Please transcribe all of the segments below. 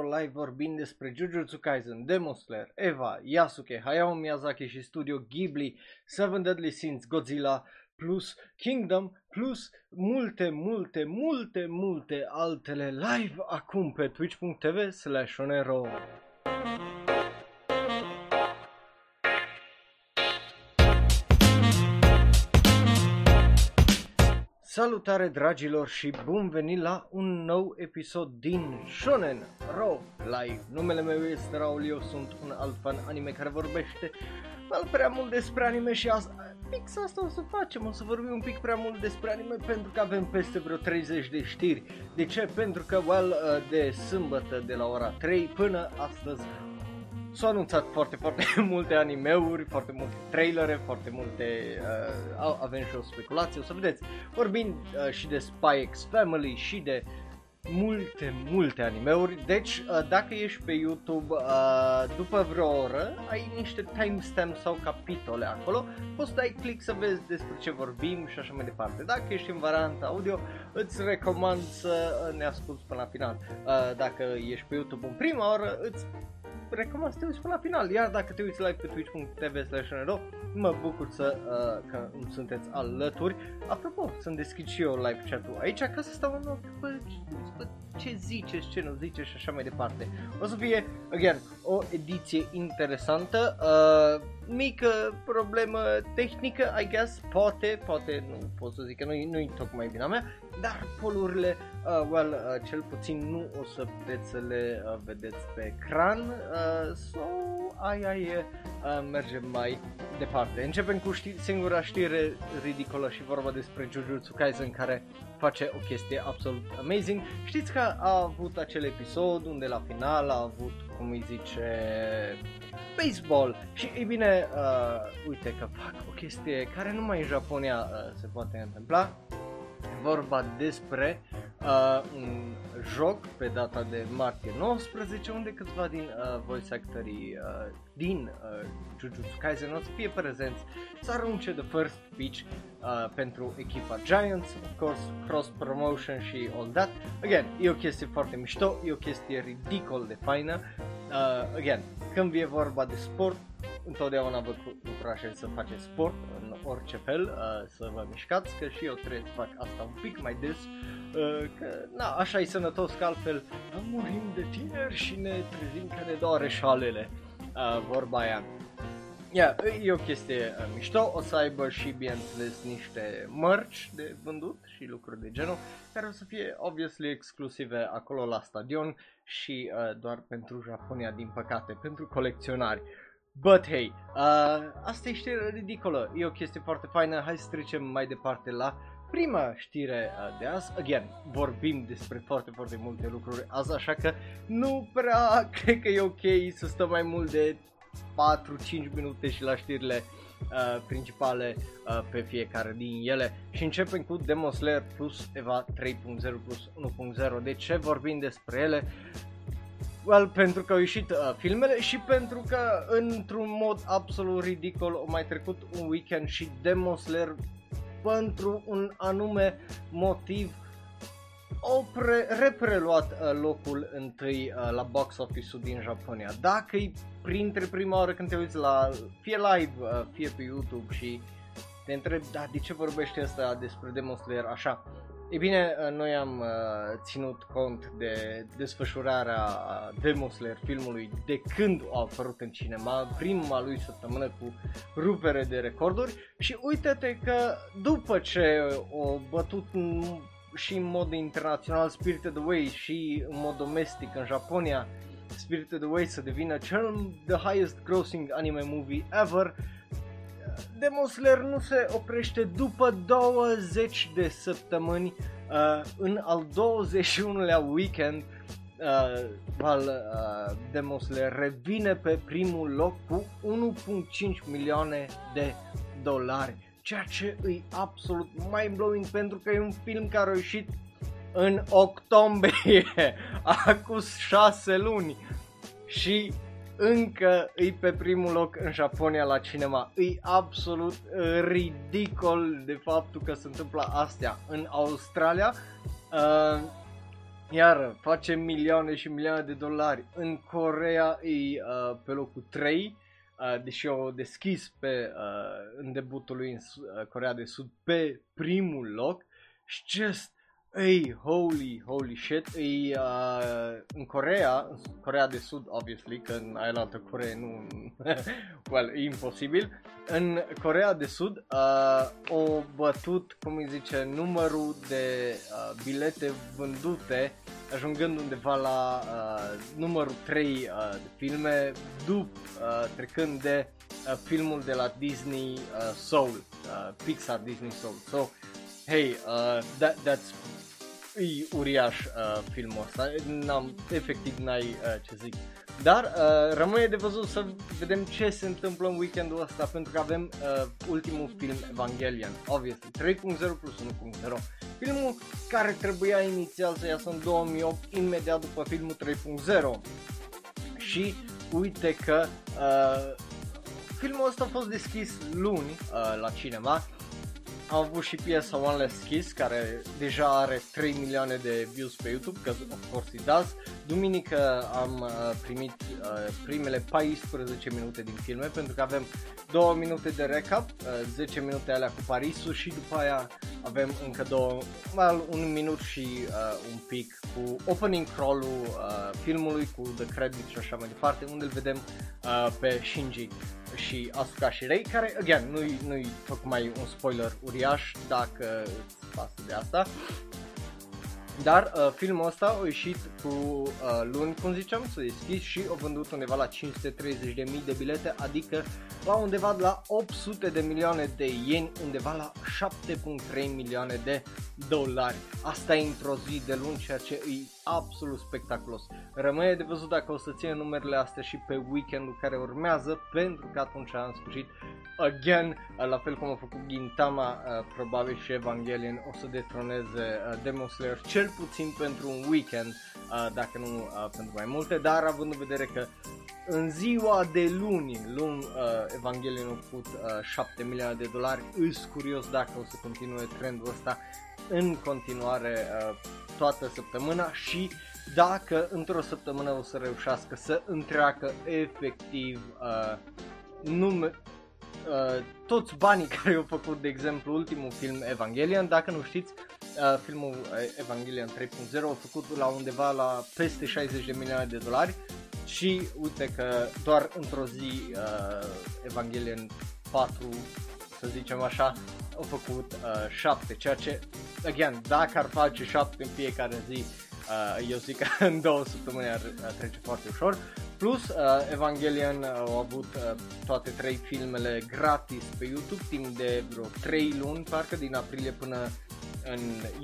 Live vorbind despre Jujutsu Kaisen, Demon Slayer, Eva, Yasuke, Hayao Miyazaki și Studio Ghibli, Seven Deadly Sins, Godzilla, plus Kingdom, plus multe, multe, multe, multe altele live acum pe twitch.tv slash onero. Salutare dragilor și bun venit la un nou episod din Shonen Ro Live. Numele meu este Raul, eu sunt un alt fan anime care vorbește mult prea mult despre anime și asta, fix asta o să facem, o să vorbim un pic prea mult despre anime pentru că avem peste vreo 30 de știri. De ce? Pentru că, well, uh, de sâmbătă de la ora 3 până astăzi S-au anunțat foarte, foarte multe animeuri, foarte multe trailere, foarte multe, uh, avem și o speculație, o să vedeți, vorbind uh, și de Spy X Family și de multe, multe animeuri, deci uh, dacă ești pe YouTube uh, după vreo oră, ai niște timestamp sau capitole acolo, poți să dai click să vezi despre ce vorbim și așa mai departe. Dacă ești în varianta audio, îți recomand să ne asculti până la final. Uh, dacă ești pe YouTube în prima oră, îți recomand să te uiți până la final. Iar dacă te uiți live pe twitch.tv slash mă bucur să, uh, că sunteți alături. Apropo, să-mi deschid și eu live chat-ul aici ca să stau în ochi pe, pe ce ziceți, ce nu ziceți și așa mai departe. O să fie, again, o ediție interesantă, uh, mică problemă tehnică, I guess, poate, poate, nu pot să zic că nu-i, nu-i tocmai bine mea, dar polurile, uh, well, uh, cel puțin nu o să puteți să le uh, vedeți pe ecran, uh, so aia e, uh, mergem mai departe. Începem cu ști- singura știre ridicolă și vorba despre Jujutsu Kaisen care face o chestie absolut amazing. Știți că a avut acel episod unde la final a avut, cum îi zice, baseball și ei bine, uh, uite că fac o chestie care numai în Japonia uh, se poate întâmpla. Vorba despre uh, un joc pe data de martie 19 unde câțiva din uh, voice actorii uh, din uh, Jujutsu Kaisen o să fie prezenți să arunce the first pitch uh, pentru echipa Giants, of course, cross promotion și all that. Again, e o chestie foarte mișto, e o chestie ridicol de faină. Uh, again, când e vorba de sport, întotdeauna vă încurajez să faceți sport în orice fel, uh, să vă mișcați, că și eu trebuie să fac asta un pic mai des, uh, că na, așa e sănătos, că altfel murim de tineri și ne trezim că ne doare șalele, uh, vorba aia. Yeah, e o chestie uh, mișto, o să aibă și bineînțeles niște mărci de vândut și lucruri de genul, care o să fie obviously exclusive acolo la stadion și uh, doar pentru Japonia din păcate, pentru colecționari. But hey, uh, asta e știre ridicolă, e o chestie foarte faină, hai să trecem mai departe la prima știre uh, de azi. Again, vorbim despre foarte, foarte multe lucruri azi, așa că nu prea cred că e ok să stăm mai mult de 4-5 minute și la știrile uh, principale uh, pe fiecare din ele și începem cu Demon Slayer plus Eva 3.0 plus 1.0. De ce vorbim despre ele? Well, pentru că au ieșit uh, filmele și pentru că într-un mod absolut ridicol au mai trecut un weekend și Demon Slayer pentru un anume motiv au pre- repreluat uh, locul întâi uh, la box office-ul din Japonia. Dacă e printre prima oară când te uiți la fie live, uh, fie pe YouTube și te întrebi, da, de ce vorbește asta despre Demon Slayer așa? E bine, uh, noi am uh, ținut cont de desfășurarea Demon Slayer filmului de când a apărut în cinema, prima lui săptămână cu rupere de recorduri. Și uite-te că după ce o bătut și în mod internațional Spirited Away și în mod domestic în Japonia Spirited Away să devină cel the highest grossing anime movie ever Demon Slayer nu se oprește după 20 de săptămâni uh, în al 21-lea weekend uh, al uh, Demon Slayer revine pe primul loc cu 1.5 milioane de dolari ceea ce îi absolut mind-blowing pentru că e un film care a ieșit în octombrie, acum 6 luni. Și încă îi pe primul loc în Japonia la cinema. E absolut ridicol de faptul că se întâmplă astea în Australia. Uh, Iar face milioane și milioane de dolari. În Corea e uh, pe locul 3, uh, deși au deschis pe, uh, în debutul lui în uh, Corea de Sud pe primul loc. Și just ei, holy, holy shit, e uh, în Corea, în Corea de Sud, obviously, că în aia altă Corea nu, well, e imposibil. În Corea de Sud uh, o bătut, cum îi zice, numărul de uh, bilete vândute, ajungând undeva la uh, numărul 3 uh, de filme, după uh, trecând de uh, filmul de la Disney uh, Soul, uh, Pixar Disney Soul. So, hey, uh, that, that's e uriaș uh, filmul ăsta, N-am, efectiv n-ai uh, ce zic. Dar uh, rămâne de văzut să vedem ce se întâmplă în weekendul ăsta pentru că avem uh, ultimul film Evangelion, obviously, 3.0 plus 1.0. Filmul care trebuia inițial să iasă în 2008, imediat după filmul 3.0. Și uite că uh, filmul ăsta a fost deschis luni uh, la cinema am avut și piesa One Less Kiss, care deja are 3 milioane de views pe YouTube, că of course it does. Duminică am uh, primit uh, primele 14 minute din filme, pentru că avem 2 minute de recap, uh, 10 minute alea cu Parisul și după aia avem încă două, well, un minut și uh, un pic cu opening crawl-ul uh, filmului, cu the credits și așa mai departe, unde îl vedem uh, pe Shinji și Asuka și Rei, care, again, nu-i, nu-i tocmai un spoiler uriaș dacă îți pasă de asta. Dar uh, filmul ăsta a ieșit cu uh, luni, cum ziceam, s-a deschis și a vândut undeva la 530.000 de bilete, adică la undeva la 800 de milioane de ieni, undeva la 7.3 milioane de dolari. Asta e într-o zi de luni, ceea ce e absolut spectaculos. Rămâne de văzut dacă o să țină numerele astea și pe weekendul care urmează, pentru că atunci am sfârșit again, la fel cum a făcut Gintama, uh, probabil și Evangelion o să detroneze uh, Demon Slayer, cel puțin pentru un weekend, uh, dacă nu uh, pentru mai multe, dar având în vedere că în ziua de luni, luni uh, Evangelion a făcut uh, 7 milioane de dolari, îs curios dacă o să continue trendul ăsta în continuare uh, toată săptămâna și dacă într-o săptămână o să reușească să întreacă efectiv uh, nume, uh, toți banii care au făcut, de exemplu, ultimul film Evangelion, dacă nu știți, uh, filmul uh, Evangelion 3.0 a făcut la undeva la peste 60 de milioane de dolari și uite că doar într-o zi uh, Evangelion 4, să zicem așa, au făcut uh, 7, ceea ce, again, dacă ar face 7 în fiecare zi, uh, eu zic că în două săptămâni ar, ar trece foarte ușor. Plus, uh, Evangelion au avut uh, toate trei filmele gratis pe YouTube timp de vreo 3 luni, parcă din aprilie până în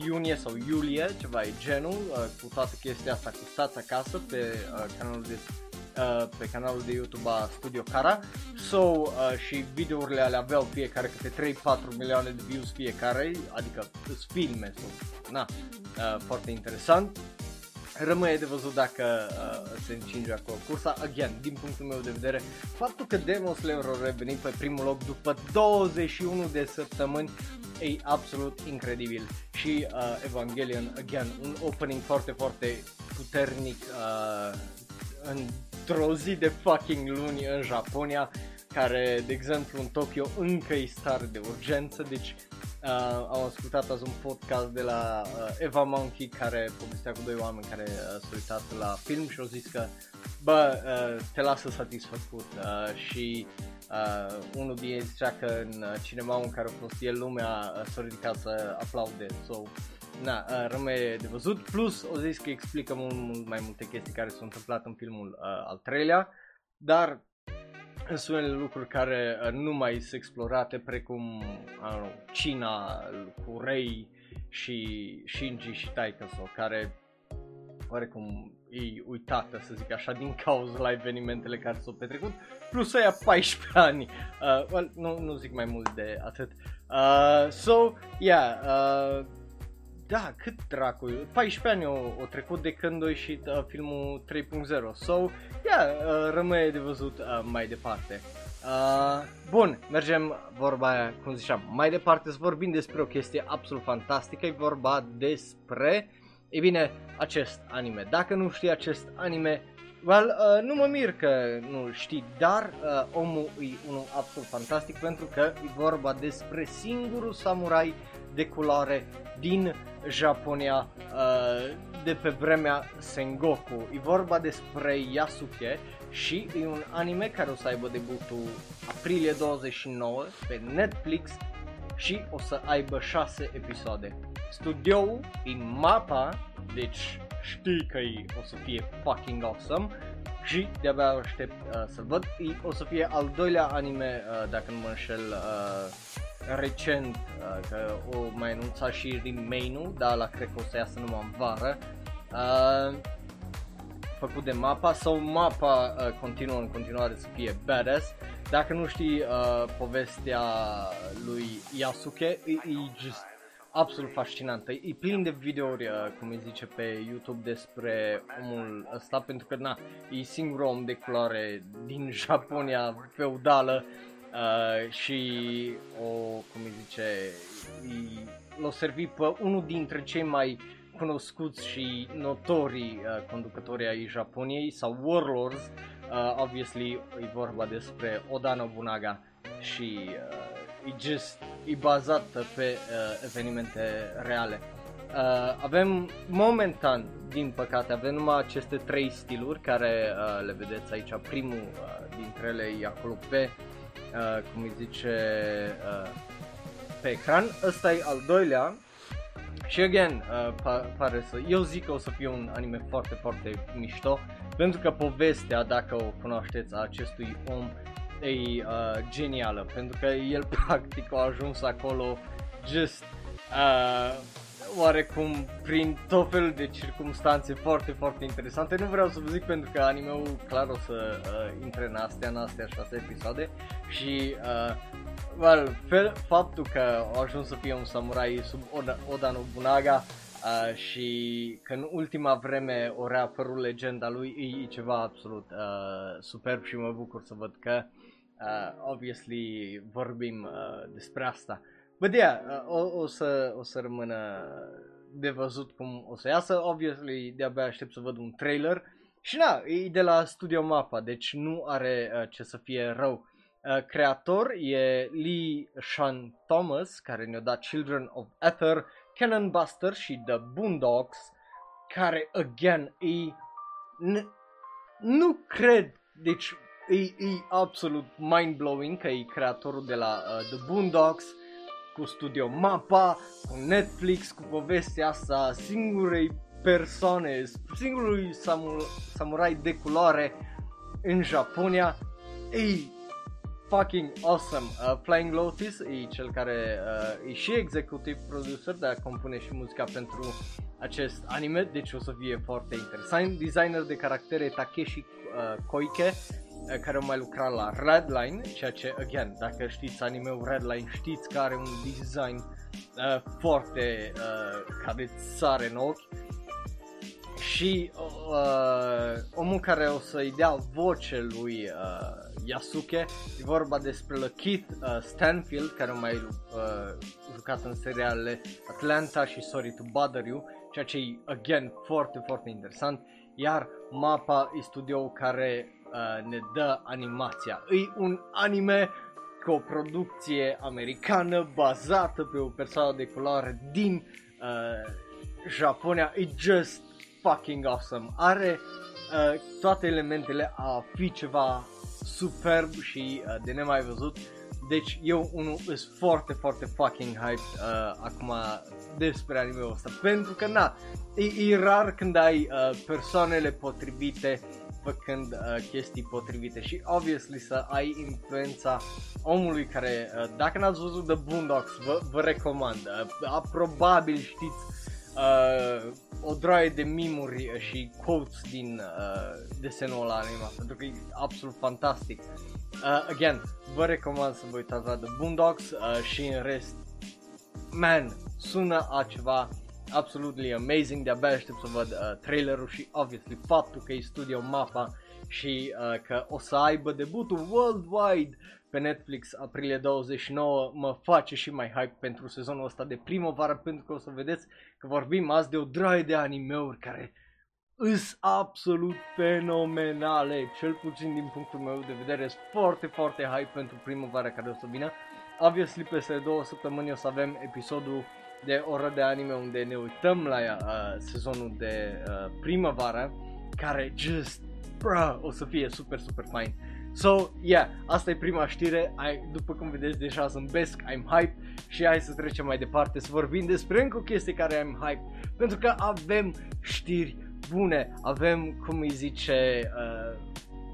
iunie sau iulie, ceva e genul, uh, cu toată chestia asta cu stați acasă pe uh, canalul de uh, pe canalul de YouTube a Studio Cara so, uh, și videourile alea aveau fiecare câte 3-4 milioane de views fiecare, adică sunt filme, so, na, uh, foarte interesant. Rămâne de văzut dacă uh, se încinge acolo cursa. Again, din punctul meu de vedere, faptul că Demon Slayer a revenit pe primul loc după 21 de săptămâni e absolut incredibil. Și uh, Evangelion, again, un opening foarte, foarte puternic uh, într-o zi de fucking luni în Japonia, care, de exemplu, în Tokyo încă e stare de urgență, deci Uh, am ascultat azi un podcast de la uh, Eva Monkey care povestea cu doi oameni care uh, s-au uitat la film și au zis că bă, uh, te lasă satisfăcut uh, și uh, unul din ei zicea că în uh, cinema în care a fost el lumea uh, s-a ridicat să aplaude. So, na, uh, rămâne de văzut plus o zis că explică mult, mult mai multe chestii care s-au întâmplat în filmul uh, al treilea dar sunt unele lucruri care uh, nu mai sunt explorate, precum know, China cu Rei și Shinji și Taikaso, care oarecum e uitată, să zic așa, din cauza la evenimentele care s-au petrecut, plus ăia 14 ani. Uh, well, nu, nu zic mai mult de atât. Uh, so, yeah, uh, da, cât dracu, 14 ani au, au trecut de când a ieșit uh, filmul 3.0, so, yeah, uh, rămâne de văzut uh, mai departe. Uh, bun, mergem vorba aia, cum ziceam, mai departe să vorbim despre o chestie absolut fantastică, e vorba despre E bine, acest anime. Dacă nu știi acest anime, well, uh, nu mă mir că nu știi, dar uh, omul e unul absolut fantastic pentru că e vorba despre singurul samurai de culoare din Japonia uh, de pe vremea Sengoku. E vorba despre Yasuke și e un anime care o să aibă debutul aprilie 29 pe Netflix și o să aibă 6 episoade. Studioul e MAPPA, deci știi că e, o să fie fucking awesome și de-abia aștept uh, să-l văd. E, o să fie al doilea anime, uh, dacă nu mă înșel, uh, recent, uh, că o mai anunțat și remake-ul, dar la cred că o să iasă numai în vară. Uh, făcut de mapa sau mapa uh, continuă în continuare să fie badass. Dacă nu știi uh, povestea lui Yasuke, e, e just absolut fascinantă. E plin de videouri, uh, cum îi zice pe YouTube despre omul ăsta, pentru că na, e singurul om de culoare din Japonia feudală uh, și o, cum îi zice, l-a servit pe unul dintre cei mai cunoscuți și notorii uh, conducători ai Japoniei sau warlords, uh, obviously e vorba despre Oda Nobunaga și uh, e just e bazat pe uh, evenimente reale. Uh, avem momentan, din păcate, avem numai aceste trei stiluri care uh, le vedeți aici. Primul uh, dintre ele e acolo pe, uh, cum îi zice, uh, pe ecran. Ăsta e al doilea. Și again, uh, pa- pare să, eu zic că o să fie un anime foarte, foarte mișto, pentru că povestea, dacă o cunoașteți, a acestui om e uh, genială, pentru că el practic a ajuns acolo just uh, oarecum prin tot felul de circumstanțe foarte, foarte interesante. Nu vreau să vă zic pentru că animeul clar o să uh, intre în astea, în astea șase episoade și uh, well, fel, faptul că a ajuns să fie un samurai sub Oda, Oda Nobunaga uh, și că în ultima vreme o reapărut legenda lui e, e ceva absolut uh, superb și mă bucur să văd că uh, obviously vorbim uh, despre asta. Bă, yeah, uh, o, o, să, o să rămână de văzut cum o să iasă. Obviously, de-abia aștept să văd un trailer. Și na, e de la Studio Mappa, deci nu are uh, ce să fie rău. Uh, creator e Lee Sean Thomas, care ne-a dat Children of Ether, Cannon Buster și The Boondocks, care, again, e... N- nu cred, deci e, e absolut mind-blowing că e creatorul de la uh, The Boondocks, cu Studio Mappa, cu Netflix, cu povestea asta singurei persoane, singurului samu- samurai de culoare în Japonia. E fucking awesome. Uh, Flying Lotus e cel care uh, e și executive producer, dar compune și muzica pentru acest anime, deci o să fie foarte interesant. Designer de caractere Takeshi uh, Koike, uh, care au mai lucrat la Redline, ceea ce, again, dacă știți anime-ul Redline, știți că are un design uh, foarte uh, care sare în ochi. Și uh, omul care o să-i dea voce lui uh, Yasuke. E vorba despre Keith uh, Stanfield, care a mai uh, jucat în serialele Atlanta și Sorry to Bother You, ceea ce e, again, foarte, foarte interesant. Iar Mapa e studio care uh, ne dă animația. E un anime cu o producție americană bazată pe o persoană de culoare din uh, Japonia. E just fucking awesome. Are uh, toate elementele a fi ceva superb și uh, de nemai văzut. Deci eu unul sunt foarte, foarte fucking hyped uh, acum despre anime-ul ăsta. Pentru că, na, e, e rar când ai uh, persoanele potrivite făcând uh, chestii potrivite și obviously să ai influența omului care, uh, dacă n-ați văzut The Boondocks, vă, vă recomand. Uh, probabil știți uh, o droaie de mimuri și quotes din uh, desenul ăla animat, pentru că e absolut fantastic. Uh, again, vă recomand să vă uitați la The Boondocks uh, și în rest, man, sună a ceva absolutely amazing, de-abia aștept să văd uh, trailerul și obviously faptul că e studio Mapa și uh, că o să aibă debutul worldwide pe Netflix aprilie 29 mă face și mai hype pentru sezonul ăsta de primăvară pentru că o să vedeți că vorbim azi de o draie de animeuri care îs absolut fenomenale, cel puțin din punctul meu de vedere, sunt foarte, foarte hype pentru primăvara care o să vină. Obviously, peste două săptămâni o să avem episodul de oră de anime unde ne uităm la uh, sezonul de uh, primăvară, care just, bruh, o să fie super, super fain. So, yeah, asta e prima știre, I, după cum vedeți deja zâmbesc, I'm hype și hai să trecem mai departe să vorbim despre încă o chestie care I'm hype, pentru că avem știri bune, avem, cum îi zice, uh,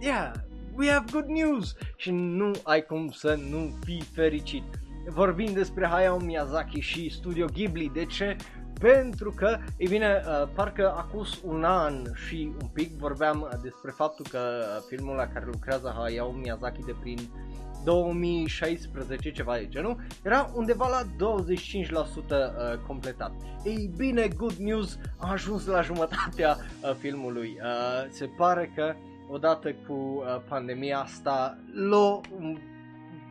yeah, we have good news și nu ai cum să nu fii fericit. Vorbim despre Hayao Miyazaki și Studio Ghibli, de ce? Pentru că, e bine, uh, parcă acus un an și un pic vorbeam despre faptul că filmul la care lucrează Hayao Miyazaki de prin 2016, ceva de genul, era undeva la 25% uh, completat. Ei bine, good news, a ajuns la jumătatea uh, filmului. Uh, se pare că odată cu uh, pandemia asta l-o, um,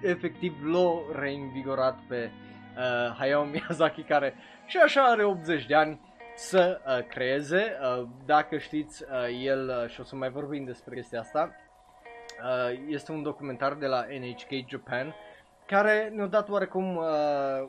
efectiv l-o reinvigorat pe uh, Hayao Miyazaki care și așa are 80 de ani să uh, creeze. Uh, dacă știți, uh, el, uh, și o să mai vorbim despre chestia asta, Uh, este un documentar de la NHK Japan care ne-a dat oarecum uh,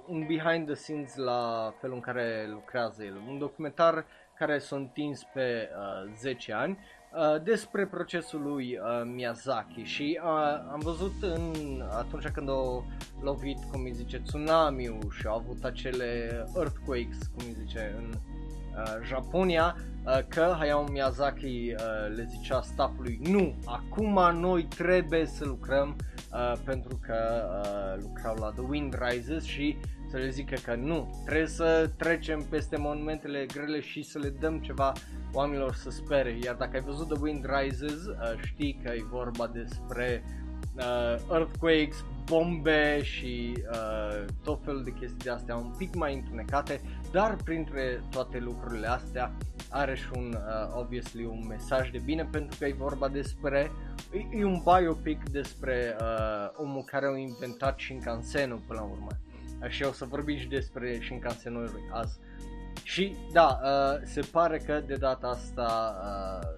un behind the scenes la felul în care lucrează el. Un documentar care s-a întins pe uh, 10 ani uh, despre procesul lui uh, Miyazaki și uh, am văzut în, atunci când a lovit, cum îi zice, tsunami și au avut acele earthquakes, cum îi zice, în uh, Japonia, uh, că Hayao Miyazaki uh, le zicea staffului nu, acum noi trebuie să lucrăm uh, pentru că uh, lucrau la The Wind Rises și să le zică că nu, trebuie să trecem peste monumentele grele și să le dăm ceva oamenilor să spere. Iar dacă ai văzut The Wind Rises, uh, știi că e vorba despre uh, earthquakes, bombe și uh, tot felul de chestii de astea un pic mai întunecate, dar printre toate lucrurile astea are și un, uh, obviously, un mesaj de bine pentru că e vorba despre, e, e un biopic despre uh, omul care a inventat Shinkansen-ul până la urmă. Și o să vorbim și despre Shinkansen-ul azi. Și da, uh, se pare că de data asta uh,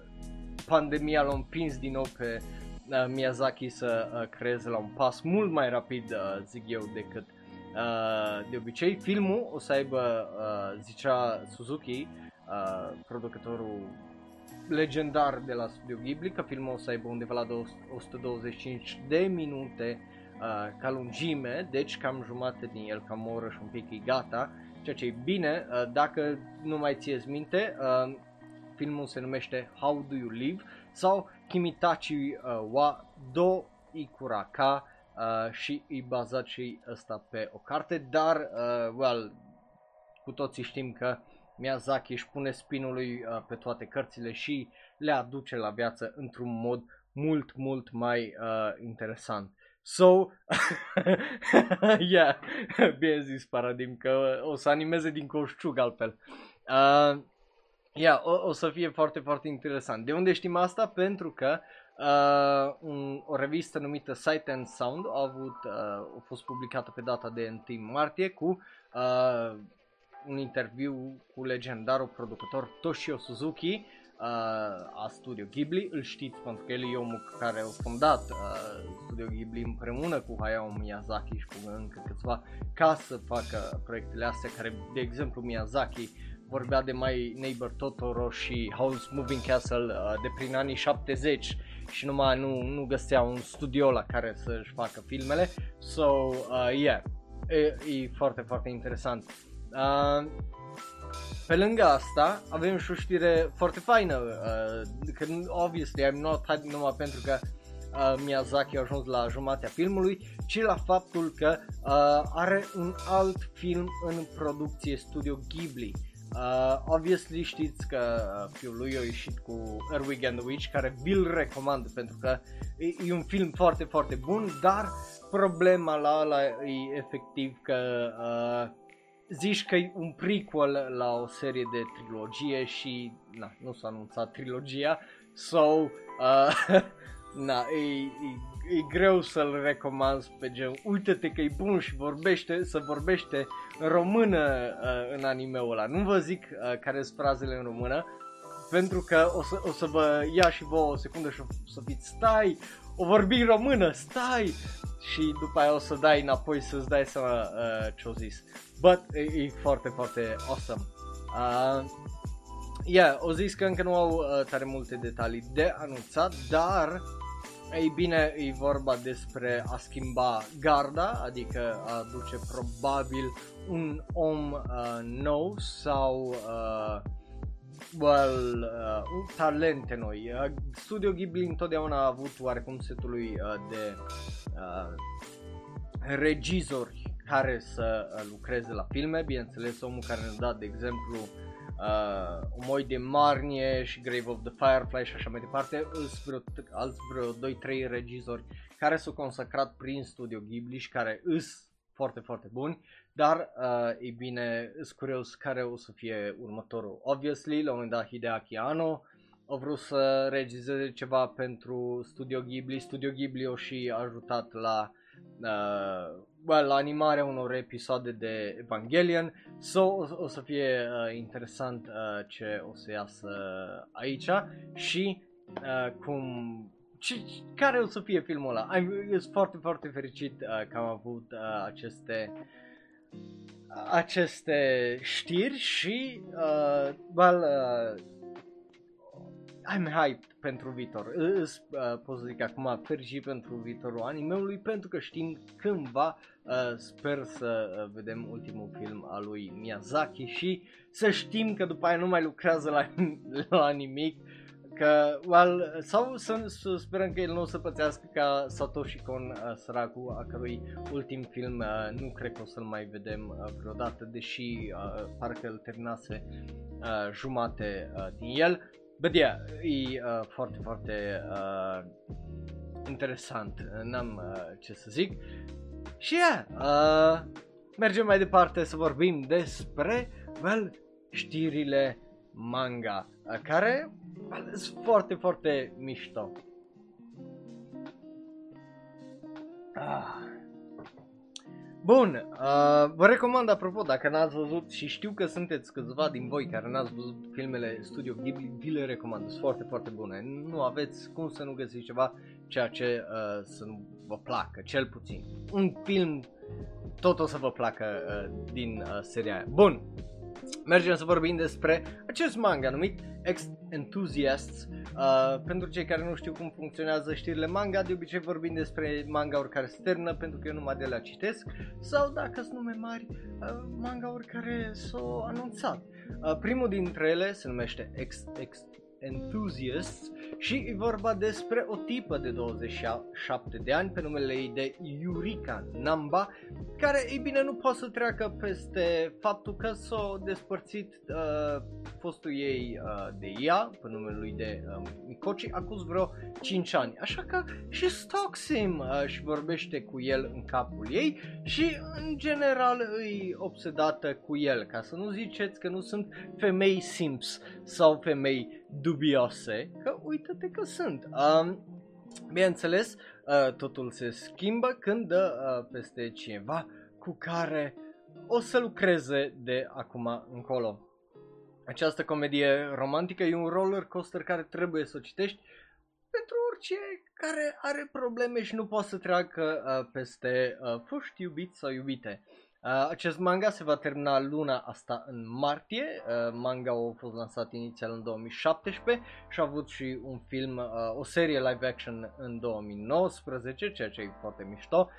pandemia l-a împins din nou pe uh, Miyazaki să uh, creeze la un pas mult mai rapid, uh, zic eu, decât uh, de obicei. Filmul o să aibă, uh, zicea Suzuki, uh, producătorul legendar de la Studio Ghibli, că filmul o să aibă undeva la 125 de minute uh, ca lungime, deci cam jumate din el, cam o oră și un pic e gata, ceea ce e bine, uh, dacă nu mai țineți minte, uh, filmul se numește How Do You Live sau Kimitachi uh, wa Do Ikuraka uh, și e bazat și ăsta pe o carte, dar, uh, well, cu toții știm că Miyazaki își pune spinului uh, pe toate cărțile și le aduce la viață într-un mod mult, mult mai uh, interesant. So, yeah, bine zis Paradim că o să animeze din coșciug altfel. Uh, yeah, o, o să fie foarte, foarte interesant. De unde știm asta? Pentru că uh, un, o revistă numită Sight and Sound a, avut, uh, a fost publicată pe data de 1 martie cu uh, un interviu cu legendarul producător Toshio Suzuki uh, a Studio Ghibli. Îl știți pentru că el e omul care a fondat uh, Studio Ghibli împreună cu Hayao Miyazaki și cu încă câțiva ca să facă proiectele astea care, de exemplu, Miyazaki vorbea de My Neighbor Totoro și House Moving Castle uh, de prin anii 70 și numai nu, nu găsea un studio la care să-și facă filmele. So, uh, yeah, e, e foarte, foarte interesant. Uh, pe lângă asta, avem și o știre foarte faină, uh, că obviously I'm not hyped numai pentru că uh, Miyazaki a ajuns la jumatea filmului, ci la faptul că uh, are un alt film în producție, Studio Ghibli. Uh, obviously știți că uh, fiul lui a ieșit cu Erwig and the Witch, care vi-l recomand pentru că e, e un film foarte, foarte bun, dar problema la ăla e efectiv că uh, zici că e un prequel la o serie de trilogie și na, nu s-a anunțat trilogia, so uh, na, e, e, e greu să-l recomand pe gen, uite-te că e bun și vorbește, să vorbește în română uh, în animeul ăla. Nu vă zic uh, care sunt frazele în română, pentru că o să, o să vă ia și vouă o secundă și o să fiți stai, o vorbi română, stai și după aia o să dai înapoi să-ți dai seama uh, ce-o zis. But e, e foarte, foarte awesome. Uh, yeah, o zis că încă nu au uh, tare multe detalii de anunțat, dar ei bine, e vorba despre a schimba garda, adică a duce probabil un om uh, nou sau uh, well, uh, talente noi. Uh, Studio Ghibli întotdeauna a avut oarecum setul lui uh, de uh, regizori care să uh, lucreze la filme, bineînțeles omul care ne-a dat de exemplu uh, Omoi de Marnie și Grave of the Firefly și așa mai departe, vreo, alți vreo 2-3 regizori care s-au consacrat prin Studio Ghibli și care îs foarte, foarte buni, dar, uh, e bine, sunt curios care o să fie următorul. Obviously, la un moment dat Hideaki Anno a vrut să regizeze ceva pentru Studio Ghibli, Studio Ghibli o și ajutat la uh, well, la animarea unor episoade de Evangelion, so o, o să fie uh, interesant uh, ce o să iasă aici și uh, cum ce, care o să fie filmul ăla. Am, eu sunt foarte, foarte fericit uh, că am avut uh, aceste aceste știri și uh, well, uh, I'm hyped pentru viitor. Îs, uh, pot să zic acum fericit pentru viitorul animeului pentru că știm cândva uh, sper să uh, vedem ultimul film al lui Miyazaki și să știm că după aia nu mai lucrează la, la nimic Că, well, sau să, să sperăm că el nu o să pățească ca Satoshi Kon, uh, săracul, a cărui ultim film uh, nu cred că o să-l mai vedem uh, vreodată, deși uh, parcă îl terminase uh, jumate uh, din el. But yeah, e uh, foarte, foarte uh, interesant, n-am uh, ce să zic. Și yeah, uh, mergem mai departe să vorbim despre, well, știrile manga, uh, care sunt foarte, foarte mișto. Ah. Bun, uh, vă recomand apropo, dacă n-ați văzut și știu că sunteți câțiva din voi care n-ați văzut filmele Studio Ghibli, vi le recomand, sunt foarte, foarte bune. Nu aveți cum să nu găsiți ceva ceea ce uh, să nu vă placă, cel puțin. Un film tot o să vă placă uh, din uh, seria aia. Bun, mergem să vorbim despre acest manga numit Ex Enthusiasts. Uh, pentru cei care nu știu cum funcționează știrile manga, de obicei vorbim despre manga-uri care se termină pentru că eu numai de la citesc sau dacă sunt nume mari, uh, manga-uri care s-au anunțat. Uh, primul dintre ele se numește Ex, Ex Enthusiasts și e vorba despre o tipă de 27 de ani pe numele ei de Yurika Namba, care, ei bine, nu poate să treacă peste faptul că s-a despărțit uh, fostul ei uh, de ea, pe numele lui de uh, Mikochi, acuz vreo 5 ani. Așa că și stalks him uh, și vorbește cu el în capul ei și, în general, îi obsedată cu el, ca să nu ziceți că nu sunt femei simps sau femei dubiose, că uite-te că sunt. Um, bineînțeles, uh, totul se schimbă când dă uh, peste cineva cu care o să lucreze de acum încolo. Această comedie romantică e un roller coaster care trebuie să o citești pentru orice care are probleme și nu poate să treacă uh, peste uh, foști iubiți sau iubite. Uh, acest manga se va termina luna asta în martie. Uh, manga a fost lansat inițial în 2017 și a avut și un film, uh, o serie live action în 2019, ceea ce e foarte mișto.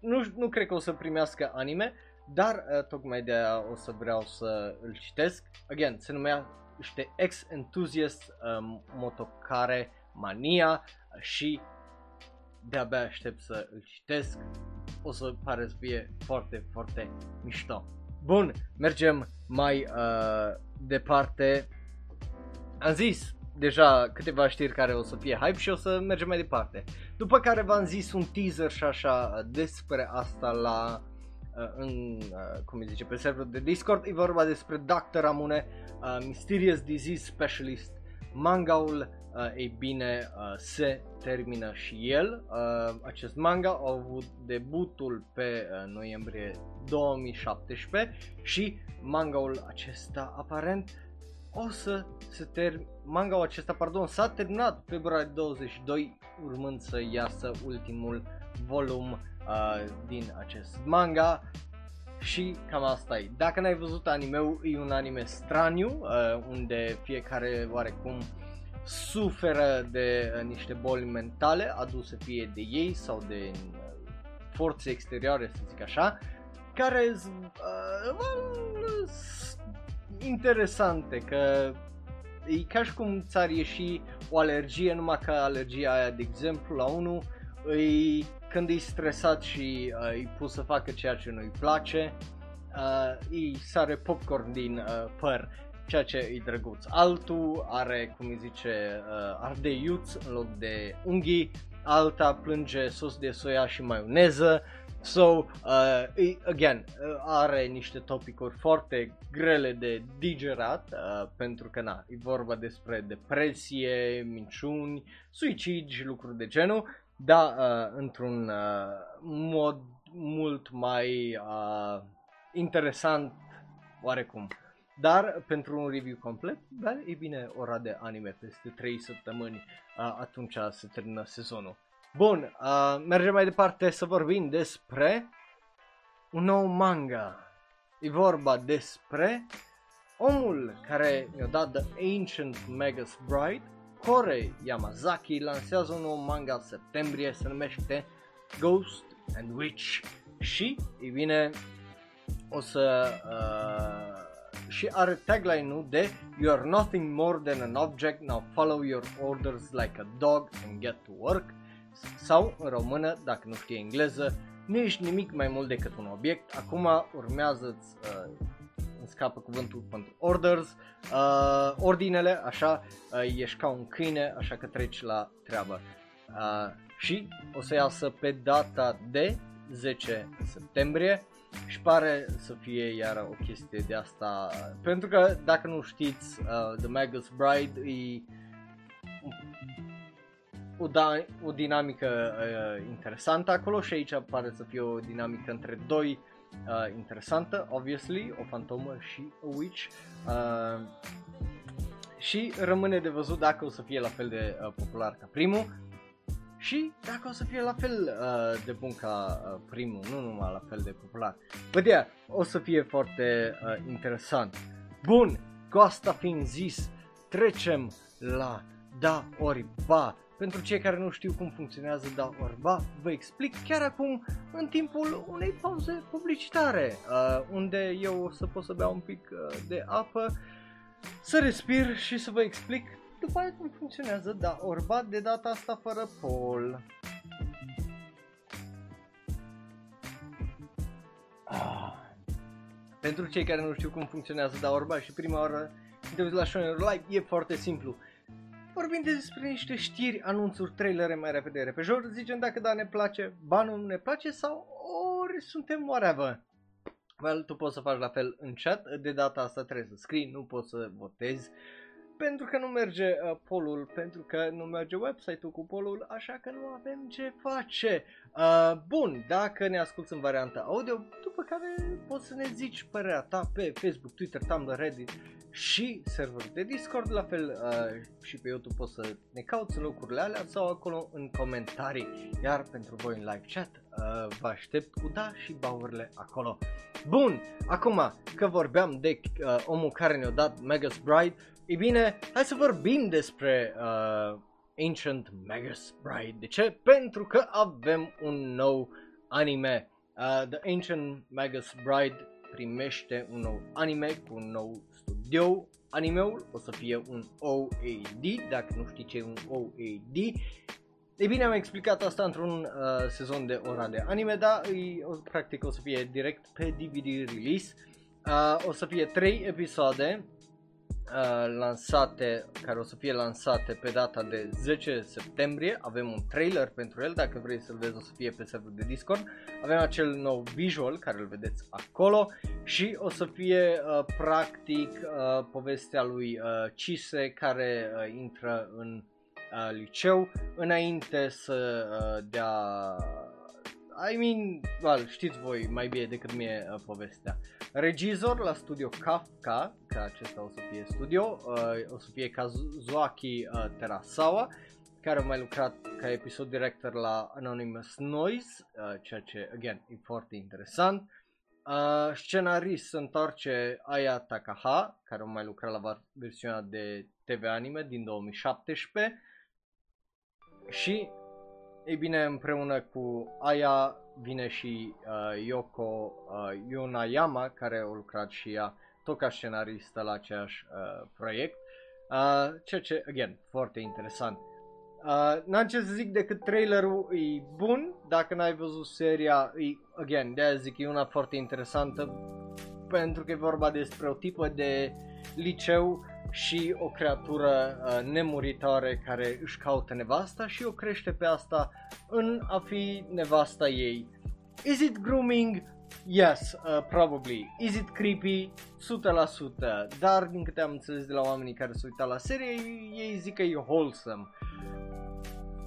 Nu, nu cred că o să primească anime, dar uh, tocmai de aia o să vreau să îl citesc. Again, se numea este Ex Enthusiast um, Motocare Mania și de-abia aștept să îl citesc o să pare să fie foarte, foarte mișto. Bun, mergem mai uh, departe. Am zis deja câteva știri care o să fie hype și o să mergem mai departe. După care v-am zis un teaser și așa despre asta la uh, în, uh, cum îi zice, pe serverul de Discord. E vorba despre Dr. Ramune, uh, Mysterious Disease Specialist, mangaul uh, ei bine, uh, se termină și el. Uh, acest manga a avut debutul pe uh, noiembrie 2017 și mangaul acesta aparent o să se ter... mangaul acesta, pardon, s-a terminat februarie 22, urmând să iasă ultimul volum uh, din acest manga. Și cam asta e. Dacă n-ai văzut anime-ul, e un anime straniu, uh, unde fiecare oarecum suferă de uh, niște boli mentale aduse fie de ei sau de uh, forțe exterioare, să zic așa, care uh, interesante, că e ca și cum ți-ar ieși o alergie, numai că alergia aia, de exemplu, la unul, îi, când e stresat și uh, îi pus să facă ceea ce nu-i place, uh, îi sare popcorn din uh, păr, ceea ce e drăguț. Altul are, cum îi zice, uh, arde iuț în loc de unghii, alta plânge sos de soia și maioneză, So, uh, again, uh, are niște topicuri foarte grele de digerat, uh, pentru că na, e vorba despre depresie, minciuni, suicid și lucruri de genul, dar uh, într-un uh, mod mult mai uh, interesant oarecum. Dar pentru un review complet, da, e bine ora de anime peste 3 săptămâni, uh, atunci se termină sezonul. Bun, uh, mergem mai departe să vorbim despre un nou manga. E vorba despre omul care mi-a dat The Ancient Magus Bride, Kore Yamazaki, lansează un nou manga în septembrie, se numește Ghost and Witch și, e bine, o să... Uh, și are tagline-ul de You are nothing more than an object, now follow your orders like a dog and get to work sau în română, dacă nu știi engleză, nu ești nimic mai mult decât un obiect. Acum urmează uh, îmi scapă cuvântul pentru orders, uh, ordinele, așa, uh, ești ca un câine, așa că treci la treabă. Uh, și o să iasă pe data de 10 septembrie și pare să fie iar o chestie de asta, pentru că dacă nu știți, uh, The Magus Bride e o, da, o dinamică uh, interesantă acolo și aici pare să fie o dinamică între doi uh, interesantă, obviously, o fantomă și o witch. Uh, și rămâne de văzut dacă o să fie la fel de uh, popular ca primul și dacă o să fie la fel uh, de bun ca uh, primul, nu numai la fel de popular. Bă, yeah, o să fie foarte uh, interesant. Bun, cu asta fiind zis, trecem la da ori ba pentru cei care nu știu cum funcționează Da Orba, vă explic chiar acum în timpul unei pauze publicitare, uh, unde eu o să pot să beau un pic uh, de apă, să respir și să vă explic după aia cum funcționează Da Orba, de data asta fără pol. Ah. Pentru cei care nu știu cum funcționează Da Orba și prima oară te uiți la Shonen Live, e foarte simplu vorbim despre niște știri, anunțuri, trailere mai repede, repejor, zicem dacă da ne place, ba nu ne place sau ori suntem whatever. Well, tu poți să faci la fel în chat, de data asta trebuie să scrii, nu poți să votezi, pentru că nu merge uh, polul, pentru că nu merge website-ul cu polul, așa că nu avem ce face. Uh, bun, dacă ne asculti în varianta audio, după care poți să ne zici părerea ta pe Facebook, Twitter, Tumblr, Reddit și serverul de Discord, la fel uh, și pe YouTube poți să ne cauți în locurile alea sau acolo în comentarii. Iar pentru voi în live chat uh, vă aștept cu da și baurile acolo. Bun, acum că vorbeam de uh, omul care ne-a dat Megas Bride, e bine, hai să vorbim despre uh, Ancient Magus Bride. De ce? Pentru că avem un nou anime. Uh, The Ancient Magus Bride primește un nou anime cu un nou studio. Animeul o să fie un OAD, dacă nu știi ce e un OAD. E bine, am explicat asta într-un uh, sezon de ora de anime, dar e, o, practic o să fie direct pe DVD release. Uh, o să fie 3 episoade uh, lansate, care o să fie lansate pe data de 10 septembrie. Avem un trailer pentru el, dacă vrei să-l vezi o să fie pe serverul de Discord. Avem acel nou visual care îl vedeți acolo și o să fie uh, practic uh, povestea lui uh, Chise care uh, intră în uh, liceu înainte să uh, dea I mean, well, știți voi mai bine decât mie uh, povestea. Regizor la studio Kafka, că acesta o să fie studio, uh, o să fie Kazuaki uh, Terasawa, care a mai lucrat ca episod director la Anonymous Noise, uh, ceea ce, again, e foarte interesant. Uh, scenarist se întoarce Aya Takaha, care a mai lucrat la versiunea de TV anime din 2017. Și, ei bine, împreună cu Aya vine și uh, Yoko uh, Yonayama, care a lucrat și ea tot ca scenaristă la aceeași uh, proiect. Uh, ceea ce, again, foarte interesant. Uh, n-am ce să zic decât trailerul e bun, dacă n-ai văzut seria, e, again, de zic e una foarte interesantă, pentru că e vorba despre o tipă de liceu și o creatură uh, nemuritoare care își caută nevasta și o crește pe asta în a fi nevasta ei. Is it grooming? Yes, uh, probably. Is it creepy? 100%. Dar din câte am înțeles de la oamenii care se uitat la serie, ei zic că e wholesome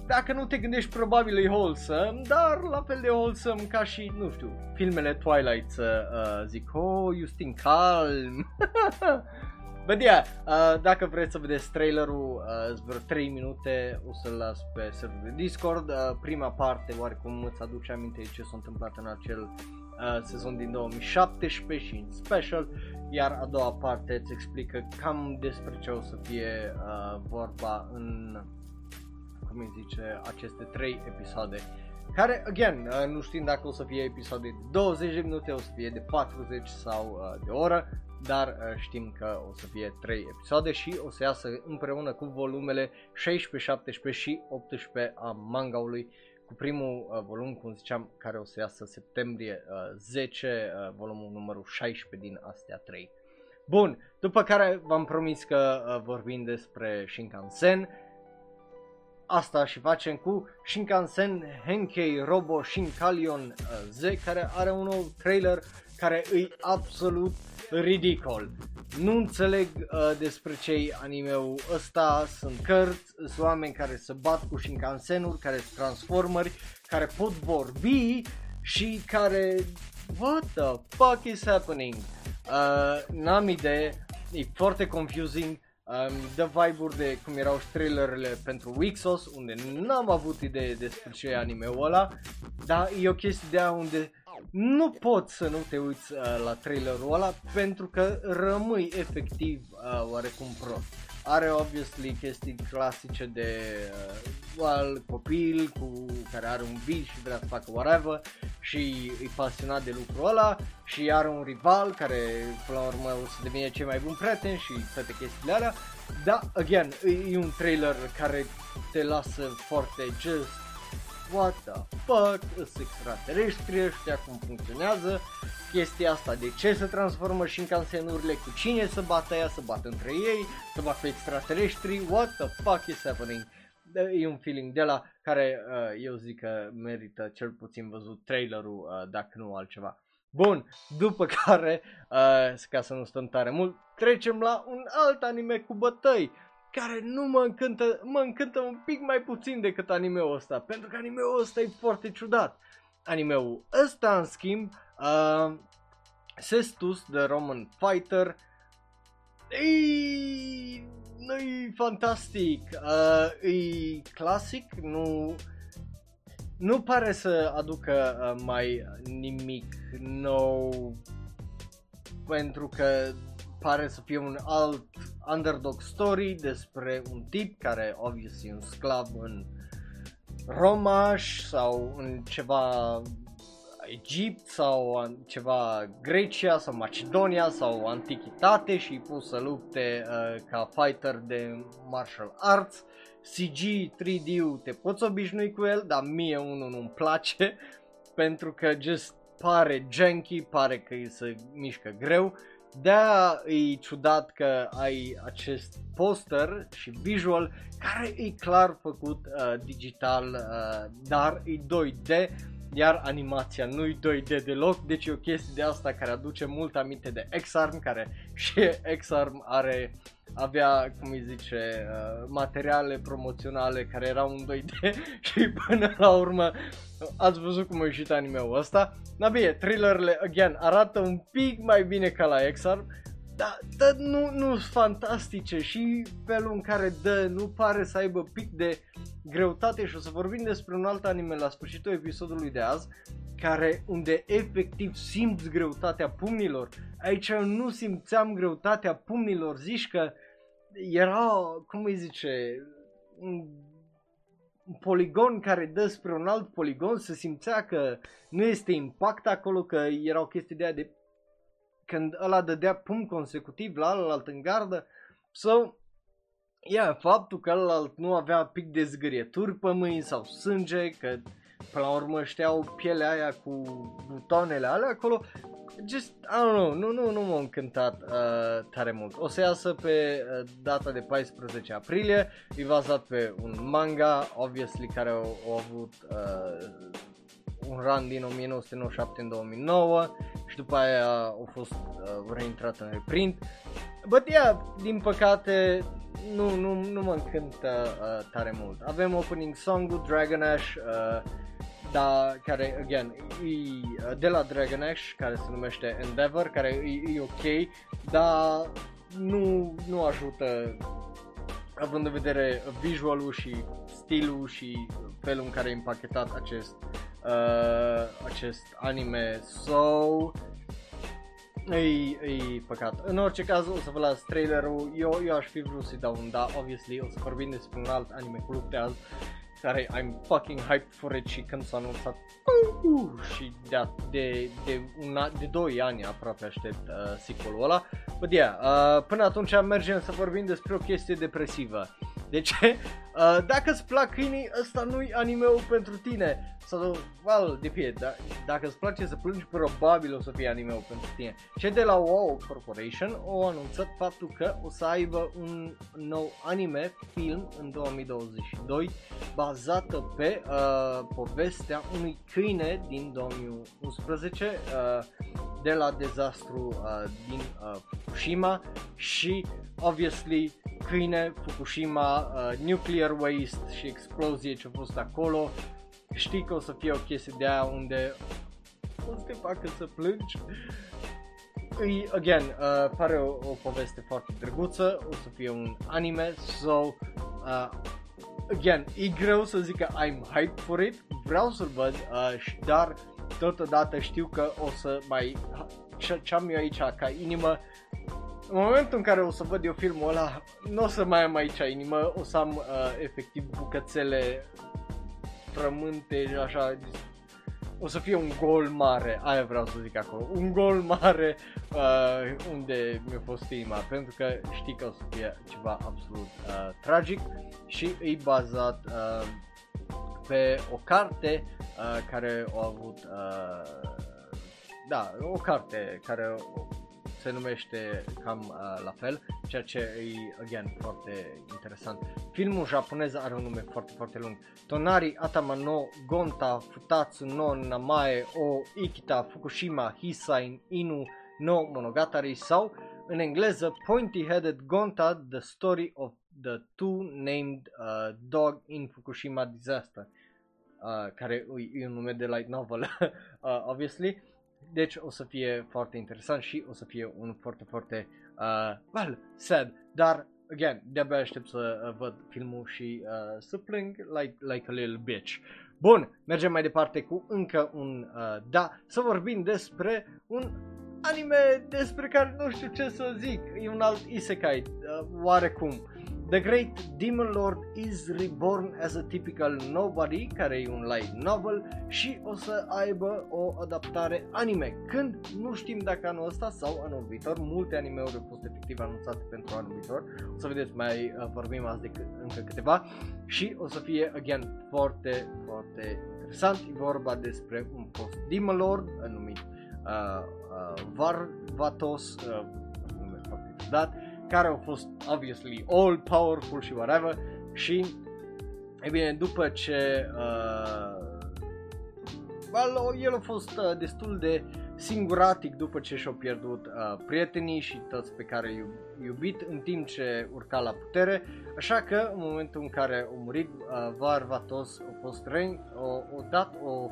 dacă nu te gândești, probabil e wholesome, dar la fel de wholesome ca și, nu știu, filmele Twilight să uh, zic, oh, you stink calm. But yeah, uh, dacă vreți să vedeți trailerul, uh, vreo 3 minute, o să-l las pe serverul de Discord. Uh, prima parte, oarecum îți aduce aminte ce s-a întâmplat în acel uh, sezon din 2017 și în special, iar a doua parte îți explică cam despre ce o să fie uh, vorba în cum îi zice, aceste 3 episoade. Care, again, uh, nu știm dacă o să fie episoade de 20 de minute, o să fie de 40 sau uh, de oră, dar uh, știm că o să fie 3 episoade și o să iasă împreună cu volumele 16, 17 și 18 a mangaului cu primul uh, volum, cum ziceam, care o să iasă septembrie uh, 10, uh, volumul numărul 16 din astea 3. Bun, după care v-am promis că uh, vorbim despre Shinkansen, asta și facem cu Shinkansen Henkei Robo Shinkalion uh, Z care are un nou trailer care îi absolut ridicol. Nu înțeleg uh, despre ce anime-ul ăsta, sunt cărți, sunt oameni care se bat cu Shinkansenuri, care sunt transformeri, care pot vorbi și care... What the fuck is happening? Uh, n-am idee, e foarte confusing, um, dă vibe-uri de cum erau și trailerele pentru Wixos, unde n-am avut idee despre ce e anime-ul ăla, dar e o chestie de aia unde nu poți să nu te uiți uh, la trailerul ăla pentru că rămâi efectiv uh, oarecum prost. Are obviously chestii clasice de uh, well, copil cu care are un vis și vrea să facă whatever și e pasionat de lucrul ăla și are un rival care până la urmă o să devină cei mai buni prieteni și toate chestiile alea. Da, again, e un trailer care te lasă foarte just what the fuck, sunt extraterestri ăștia, cum funcționează? Chestia asta, de ce se transformă și în cansenurile, cu cine să bată ea, să bată între ei, să bată extraterestri, what the fuck is happening? E un feeling de la care uh, eu zic că merită cel puțin văzut trailerul, uh, dacă nu altceva. Bun, după care, uh, ca să nu stăm tare mult, trecem la un alt anime cu bătăi care nu mă încântă, mă încântă un pic mai puțin decât animeul ăsta, pentru că animeul ăsta e foarte ciudat. Animeul ăsta, în schimb, uh, Sestus, The Roman Fighter, e, nu e fantastic, uh, e clasic, nu, nu pare să aducă uh, mai nimic nou, pentru că pare să fie un alt underdog story despre un tip care obviously e un sclav în Romaș sau în ceva Egipt sau în ceva Grecia sau Macedonia sau Antichitate și pus să lupte uh, ca fighter de martial arts. CG 3D-ul te poți obișnui cu el, dar mie unul nu-mi place pentru că just pare janky, pare că îi se mișcă greu de-aia e ciudat că ai acest poster și visual care e clar făcut uh, digital, uh, dar e 2D, iar animația nu e 2D deloc, deci e o chestie de asta care aduce mult aminte de X-Arm, care și X-Arm are avea, cum îi zice, uh, materiale promoționale care erau în 2D și până la urmă ați văzut cum a ieșit anime-ul ăsta. Na bine, thrillerele, again, arată un pic mai bine ca la XR, dar da, nu, nu sunt fantastice și felul în care dă nu pare să aibă pic de greutate și o să vorbim despre un alt anime la sfârșitul episodului de azi care unde efectiv simți greutatea pumnilor. Aici nu simțeam greutatea pumnilor, zici că era, cum îi zice, un poligon care dă spre un alt poligon, se simțea că nu este impact acolo, că era o chestie de aia de când ăla dădea pum consecutiv la alalt în gardă. So, yeah, faptul că ălalt nu avea pic de zgârieturi pe mâini sau sânge, că până la urmă știau pielea aia cu butoanele alea acolo, just, I don't know, nu, nu, nu m-a încântat uh, tare mult. O să iasă pe uh, data de 14 aprilie, e bazat pe un manga, obviously, care au, au avut uh, un run din 1997 în 2009 și după aia a fost uh, reintrat în reprint. But yeah, din păcate nu, nu, nu mă încântă uh, tare mult. Avem opening song-ul Dragon Ash, uh, da, care, again, e uh, de la Dragon Ash, care se numește Endeavor, care e, e ok, dar nu, nu ajută având în vedere visualul și stilul și felul în care e împachetat acest, uh, acest anime. So, e, e păcat. În orice caz o să vă las trailerul, eu, eu aș fi vrut să-i dau un da, obviously, o să vorbim despre un alt anime cu de azi care I'm fucking hyped for it și când s-a anunțat uh, și de, de, de, una, de 2 ani aproape aștept uh, sequel-ul ăla. But yeah, uh, până atunci mergem să vorbim despre o chestie depresivă. De ce? Uh, dacă îți plac câinii, ăsta nu-i anime-ul pentru tine. Sau, well, depinde, da, dacă îți place să plângi, probabil o să fie anime-ul pentru tine. Ce de la WoW Corporation au anunțat faptul că o să aibă un nou anime, film, în 2022, bazată pe uh, povestea unui câine din 2011 uh, de la dezastru uh, din uh, Fukushima și, obviously, câine, Fukushima, uh, nuclear waste și explozie ce a fost acolo. Știi că o să fie o chestie de aia unde o să te facă să plângi. E, again, uh, pare o, o poveste foarte drăguță, o să fie un anime, so, uh, again, e greu să zic că I'm hyped for it, vreau să-l văd, uh, dar totodată știu că o să mai, ce am eu aici ca inimă, în momentul în care o să văd eu filmul ăla, nu o să mai am aici inimă, o să am uh, efectiv bucățele frământe, așa, o să fie un gol mare, aia vreau să zic acolo, un gol mare uh, unde mi-a fost inima, pentru că știi că o să fie ceva absolut uh, tragic și e bazat uh, pe o carte uh, care a avut, uh, da, o carte care se numește cam uh, la fel, ceea ce e, again, foarte interesant. Filmul japonez are un nume foarte, foarte lung. Tonari Atama no Gonta Futatsu no Namae o Ikita Fukushima Hisain Inu no Monogatari sau în engleză Pointy-Headed Gonta The Story of the Two Named uh, Dog in Fukushima Disaster uh, care e, e un nume de light novel uh, obviously deci o să fie foarte interesant și o să fie un foarte, foarte, uh, well, sad, dar, again, de-abia aștept să uh, văd filmul și uh, să plâng like, like a little bitch. Bun, mergem mai departe cu încă un uh, da, să vorbim despre un anime despre care nu știu ce să zic, e un alt isekai, uh, oarecum. The Great Demon Lord is reborn as a typical nobody, care e un light novel și o să aibă o adaptare anime. Când? Nu știm dacă anul ăsta sau anul viitor. Multe animeuri au fost efectiv anunțate pentru anul viitor. O să vedeți, mai uh, vorbim azi de încă câteva și o să fie, again, foarte, foarte interesant. E vorba despre un post Demon Lord numit uh, uh, Varvatos, uh, nume foarte ciudat, care au fost obviously all powerful și whatever. Și e bine, după ce uh, well, el a fost uh, destul de singuratic după ce și-au pierdut uh, prietenii și toți pe care i-au iubit în timp ce urca la putere, așa că în momentul în care a murit uh, Varvatos a fost re- o, o dat o,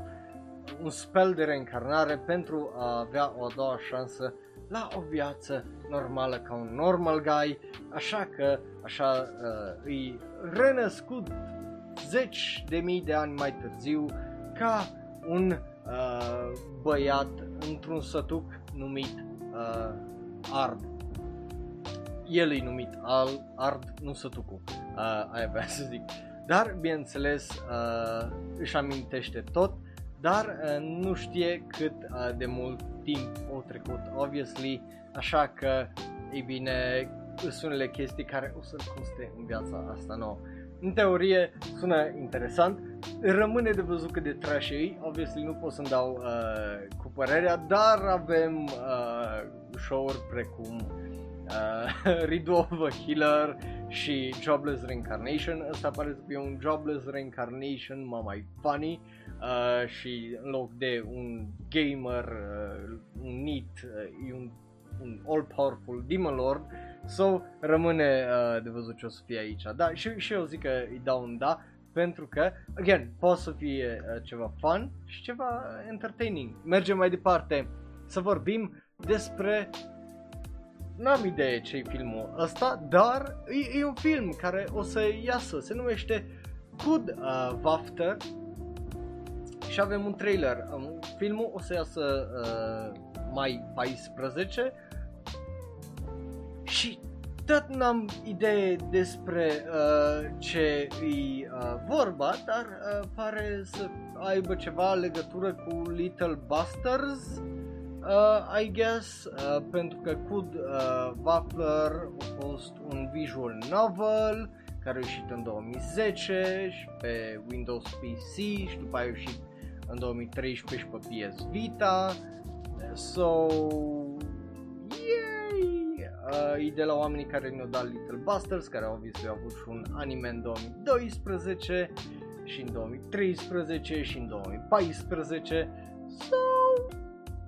un spell de reîncarnare pentru a avea o a doua șansă la o viață normală ca un normal guy, așa că așa uh, îi renăscut zeci de mii de ani mai târziu ca un uh, băiat într-un sătuc numit uh, Ard. El e numit Al, Ard, nu sătucul, uh, aia vreau să zic. Dar, bineînțeles, uh, își amintește tot, dar uh, nu știe cât uh, de mult timp au trecut, obviously, așa că, ei bine, sunt unele chestii care o să-l coste în viața asta nouă. În teorie sună interesant, rămâne de văzut cât de trash e, obviously nu pot să-mi dau uh, cu părerea, dar avem uh, show-uri precum uh, Riddle of a Healer și Jobless Reincarnation, ăsta pare să fie un Jobless Reincarnation, mă mai funny, uh, și în loc de un gamer, uh, un NEET, uh, un, un all-powerful Demon Lord, So, rămâne uh, de văzut ce o să fie aici. Da, și, și eu zic că îi dau un da, pentru că, again, poate să fie uh, ceva fun și ceva entertaining. Mergem mai departe să vorbim despre N-am idee ce e filmul ăsta, dar e, e un film care o să iasă, se numește Good uh, Wafter și avem un trailer. Um, filmul o să iasă uh, mai 14 și tot n-am idee despre uh, ce e uh, vorba, dar uh, pare să aibă ceva legătură cu Little Busters, uh, I guess, uh, pentru că Cud uh, Waffler a fost un visual novel care a ieșit în 2010 și pe Windows PC și după aia a ieșit în 2013 și pe PS Vita. So, uh, e de la oamenii care ne-au dat Little Busters, care au obviously avut și un anime în 2012 și în 2013 și în 2014. So,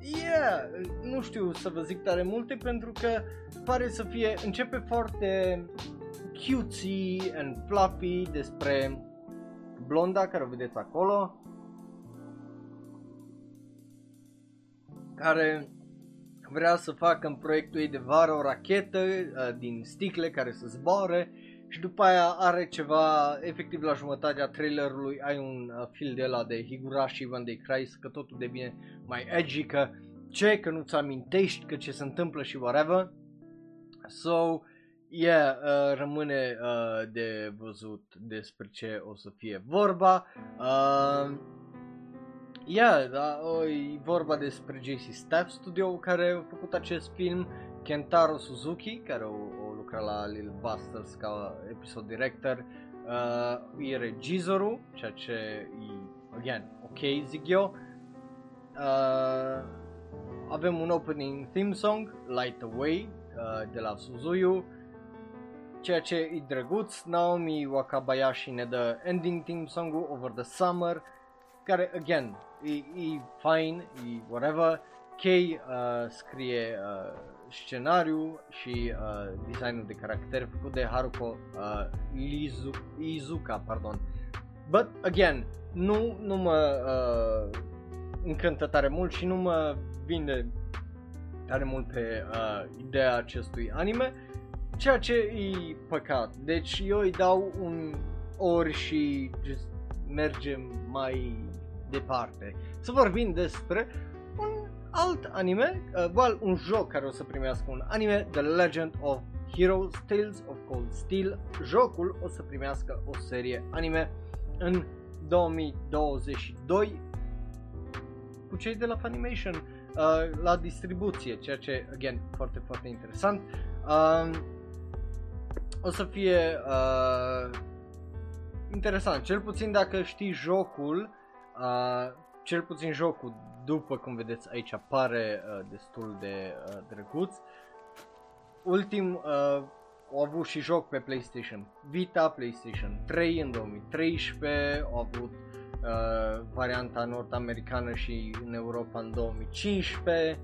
yeah, nu știu să vă zic tare multe pentru că pare să fie, începe foarte cutesy and fluffy despre blonda care o vedeți acolo care vrea să facă în proiectul ei de vară o rachetă uh, din sticle care să zboare și după aia are ceva, efectiv la jumătatea trailerului ai un uh, fil de la de Higurashi Van de Cry că totul devine mai edgy, că ce, că nu-ți amintești că ce se întâmplă și whatever. So, yeah, uh, rămâne uh, de văzut despre ce o să fie vorba. Uh, Yeah, da, e vorba despre JC Staff Studio care a făcut acest film, Kentaro Suzuki, care o, o lucra la Lil Busters ca episod director, uh, e regizorul, ceea ce e, again, ok, zic eu. Uh, avem un opening theme song, Light Away, uh, de la Suzuyu, ceea ce e drăguț. Naomi Wakabayashi ne dă ending theme song-ul Over the Summer, care, again, e, e fine, e whatever. Kay uh, scrie uh, scenariu și uh, designul de caracter făcut de Haruko uh, Lizu, Izuka, pardon. But again, nu, nu mă uh, încântă tare mult și nu mă vinde tare mult pe uh, ideea acestui anime, ceea ce e păcat. Deci eu îi dau un ori și just mergem mai departe. Să vorbim despre un alt anime, uh, well, un joc care o să primească un anime, The Legend of Heroes Tales of Cold Steel. Jocul o să primească o serie anime în 2022 cu cei de la Funimation uh, la distribuție, ceea ce, again, foarte, foarte interesant. Uh, o să fie uh, interesant, cel puțin dacă știi jocul, Uh, cel puțin jocul, după cum vedeți aici, pare uh, destul de uh, drăguț. Ultim, uh, au avut și joc pe PlayStation Vita, PlayStation 3 în 2013, au avut uh, varianta nord-americană și în Europa în 2015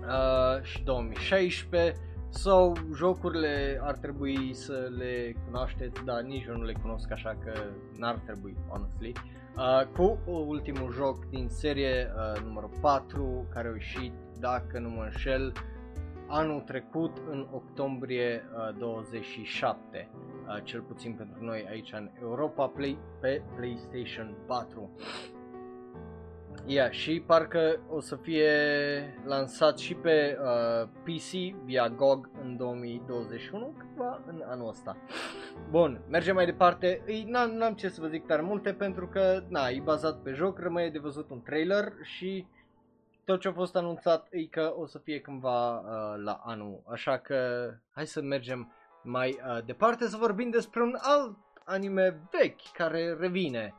uh, și 2016 sau so, jocurile ar trebui să le cunoașteți, dar nici eu nu le cunosc așa că n-ar trebui, honestly. Uh, cu ultimul joc din serie, uh, numărul 4, care a ieșit, dacă nu mă înșel, anul trecut în octombrie uh, 27, uh, cel puțin pentru noi aici în Europa, Play, pe PlayStation 4. Yeah, și parcă o să fie lansat și pe uh, PC via GOG în 2021, câtva în anul ăsta. Bun, mergem mai departe. Ei, n-am, n-am ce să vă zic tare multe pentru că, na, e bazat pe joc, rămâne de văzut un trailer și tot ce a fost anunțat e că o să fie cândva uh, la anul. Așa că hai să mergem mai uh, departe să vorbim despre un alt anime vechi care revine.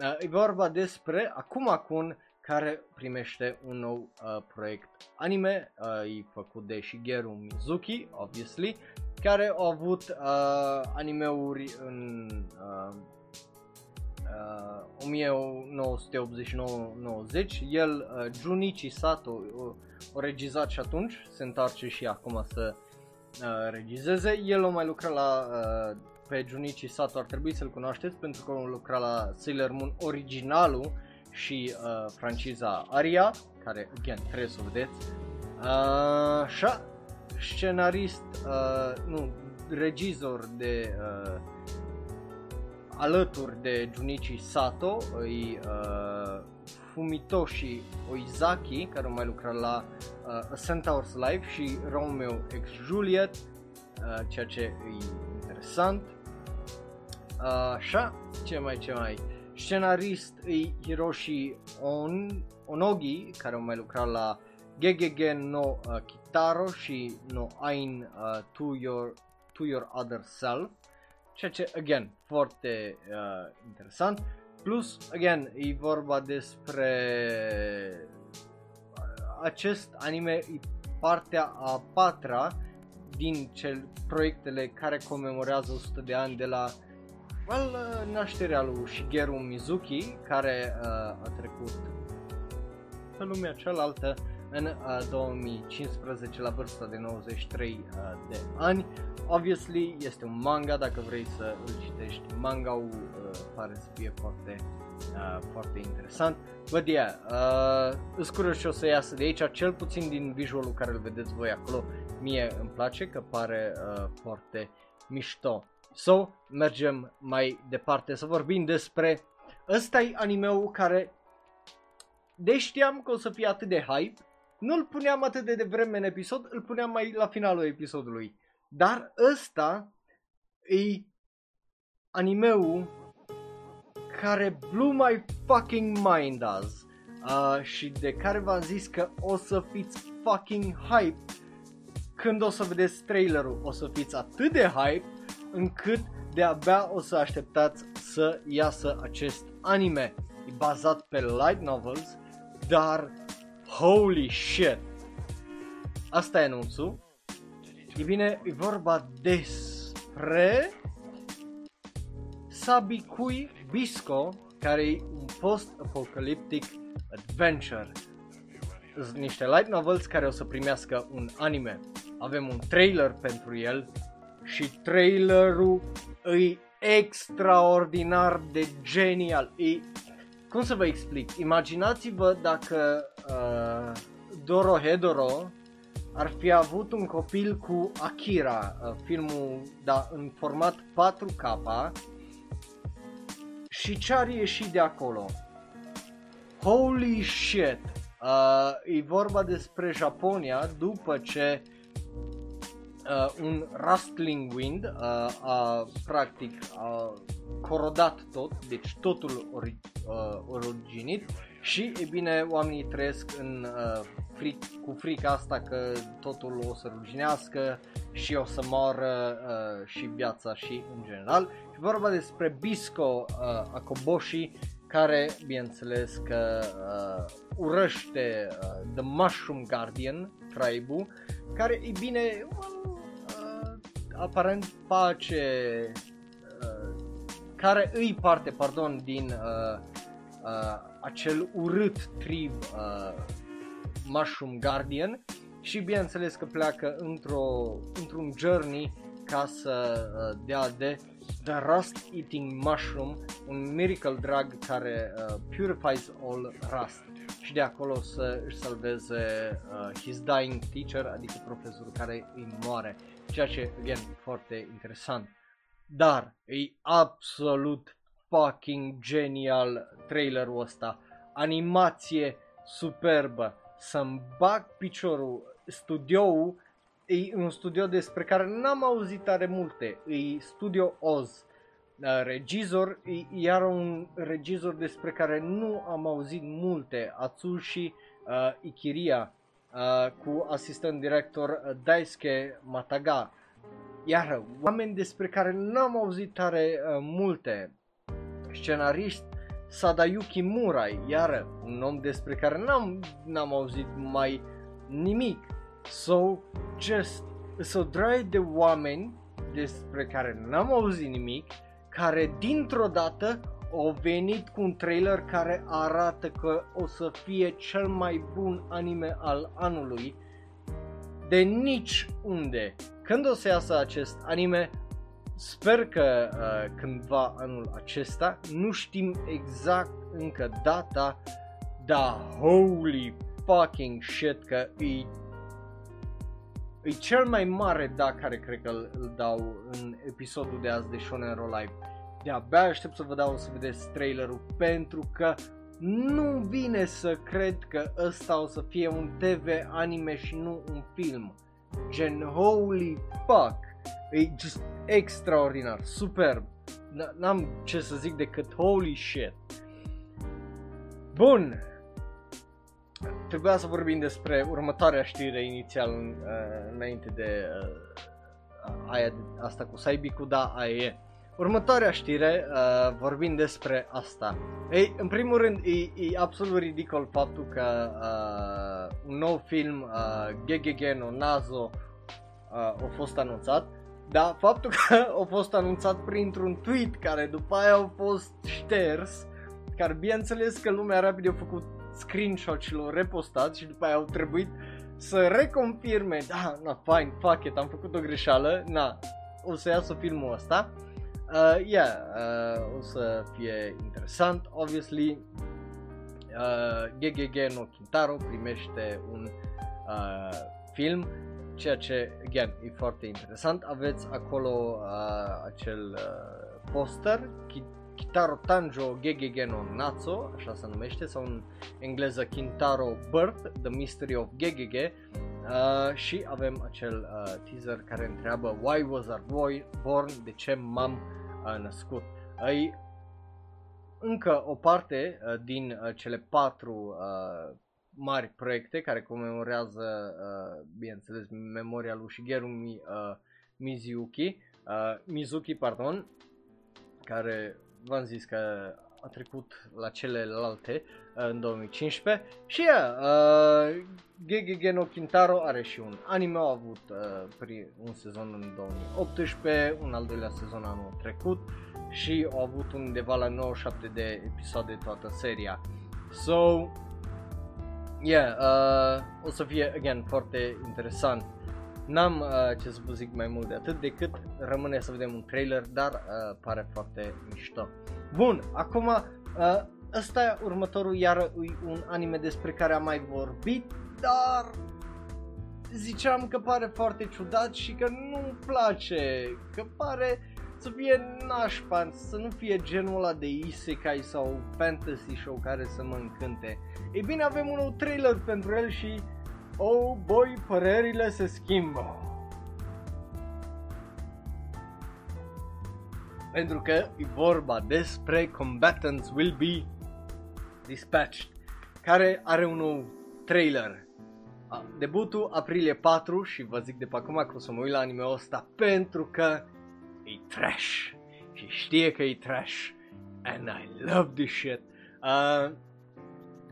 Uh, e vorba despre Akuma Kun care primește un nou uh, proiect anime, uh, e făcut de Shigeru Mizuki, obviously, care au avut uh, animeuri în uh, uh, 1989-90, el, uh, Junichi Sato, o, o regizat și atunci, se întoarce și acum să uh, regizeze, el a mai lucrat la, uh, pe Junichi Sato, ar trebui să-l cunoașteți pentru că a lucrat la Sailor Moon originalul, și uh, franciza Aria, care, again, trebuie să o vedeți. Uh, așa, scenarist, uh, nu, regizor de uh, alături de Junichi Sato, îi uh, Fumitoshi Oizaki, care mai lucra la uh, A Centaur's Life și Romeo X Juliet, uh, ceea ce e interesant. Uh, așa, ce mai, ce mai, Scenarist e Hiroshi On, Onogi, care a mai lucrat la Gegegen no uh, Kitaro și no Ain uh, to, your, to Your Other Self, ceea ce, again, foarte uh, interesant. Plus, again, e vorba despre uh, acest anime, e partea a patra din cel proiectele care comemorează 100 de ani de la well, uh, nașterea lui Shigeru Mizuki, care uh, a trecut pe lumea cealaltă în uh, 2015 la vârsta de 93 uh, de ani. Obviously este un manga, dacă vrei să îl citești, manga-ul uh, pare să fie foarte, uh, foarte interesant. But yeah, uh, îți curios și o să iasă de aici, cel puțin din visualul care îl vedeți voi acolo, mie îmi place că pare uh, foarte mișto. So, mergem mai departe să vorbim despre ăsta e animeul care de știam că o să fie atât de hype, nu-l puneam atât de devreme în episod, îl puneam mai la finalul episodului. Dar ăsta e animeul care blew my fucking mind azi. Uh, și de care v-am zis că o să fiți fucking hype. Când o să vedeți trailerul, o să fiți atât de hype încât de-abia o să așteptați să iasă acest anime. E bazat pe light novels, dar holy shit! Asta e anunțul. E bine, e vorba despre Sabikui Bisco, care e un post-apocalyptic adventure. Sunt niște light novels care o să primească un anime. Avem un trailer pentru el și trailerul e extraordinar de genial. E, cum să vă explic? Imaginați-vă dacă uh, Doro Hedoro ar fi avut un copil cu Akira, uh, filmul da, în format 4K și ce ar ieși de acolo? Holy shit! Uh, e vorba despre Japonia după ce uh, uh, un rustling wind uh, a practic a corodat tot, deci totul ori, uh, originit și e bine oamenii trăiesc în uh, fric, cu frica asta că totul o să ruginească și o să moară uh, și viața și în general. Și vorba despre Bisco uh, Akoboshi care bineînțeles că uh, urăște uh, The Mushroom Guardian tribe care e bine uh, aparent face uh, care îi parte, pardon, din uh, uh, acel urât trib uh, Mushroom Guardian și bineînțeles că pleacă într-o, într-un journey ca să uh, dea de The Rust Eating Mushroom, un miracle drug care uh, purifies all rust. Și de acolo să își salveze uh, his dying teacher, adică profesorul care îi moare, ceea ce, again, e foarte interesant. Dar e absolut fucking genial trailerul ăsta, animație superbă, să-mi bag piciorul, studioul e un studio despre care n-am auzit tare multe, e Studio Oz, uh, regizor, e iar un regizor despre care nu am auzit multe, Atsushi uh, Ikiria, uh, cu asistent director uh, Daisuke Mataga. Iar oameni despre care n-am auzit tare uh, multe, scenarist Sadayuki Murai, iar un om despre care n-am, n-am auzit mai nimic. So, just, so drag de oameni despre care n-am auzit nimic, care dintr-o dată au venit cu un trailer care arată că o să fie cel mai bun anime al anului de nici unde. Când o să iasă acest anime, sper că uh, cândva anul acesta, nu știm exact încă data, dar holy fucking shit că e E cel mai mare da care cred că îl, îl dau în episodul de azi de Shonen Roll Live. De-abia aștept să vă dau să vedeți trailerul pentru că nu vine să cred că ăsta o să fie un TV anime și nu un film. Gen holy fuck. E just extraordinar, superb. N-am ce să zic decât holy shit. Bun, trebuia să vorbim despre următoarea știre inițial uh, înainte de uh, aia, asta cu Saibicu, da, aia e. Următoarea știre, uh, vorbim despre asta. Ei, în primul rând, e, e absolut ridicol faptul că uh, un nou film, uh, Gegege no Nazo, uh, a fost anunțat. Dar faptul că a fost anunțat printr-un tweet care după aia a fost șters, care bineînțeles că lumea rapid a făcut screenshot și l-au repostat și după aia au trebuit să reconfirme, da, na, fine, fuck it, am făcut o greșeală, na, o să iasă filmul ăsta. Uh, yeah, uh, o să fie interesant, obviously. Uh, GGG no Kintaro primește un uh, film, ceea ce, again, e foarte interesant. Aveți acolo uh, acel uh, poster, Kitaro Tanjo Gegege no Natsu, așa se numește, sau în engleză Kintaro Birth, The Mystery of Gegege, uh, și avem acel uh, teaser care întreabă Why was our boy born? De ce m-am uh, născut? Uh, încă o parte uh, din uh, cele patru uh, mari proiecte care comemorează, uh, bineînțeles, memoria lui Shigeru Mi, uh, Mizuki, uh, Mizuki, pardon, care v-am zis că a trecut la celelalte uh, în 2015 și yeah, uh, Gegege no Kintaro are și un anime, a avut uh, pri, un sezon în 2018, un al doilea sezon anul trecut și a avut undeva la 97 de episoade toată seria. So, yeah, uh, o să fie, again, foarte interesant N-am uh, ce să vă zic mai mult de atât decât rămâne să vedem un trailer, dar uh, pare foarte mișto. Bun, acum uh, ăsta e următorul iar e un anime despre care am mai vorbit, dar ziceam că pare foarte ciudat și că nu-mi place, că pare să fie nașpa, să nu fie genul ăla de isekai sau fantasy show care să mă încânte. Ei bine, avem un nou trailer pentru el și Oh boy, părerile se schimbă. Pentru că e vorba despre Combatants Will Be Dispatched, care are un nou trailer. Debutul aprilie 4 și vă zic de pe acum că o să mă uit la anime-ul ăsta pentru că e trash și știe că e trash and I love this shit. Uh,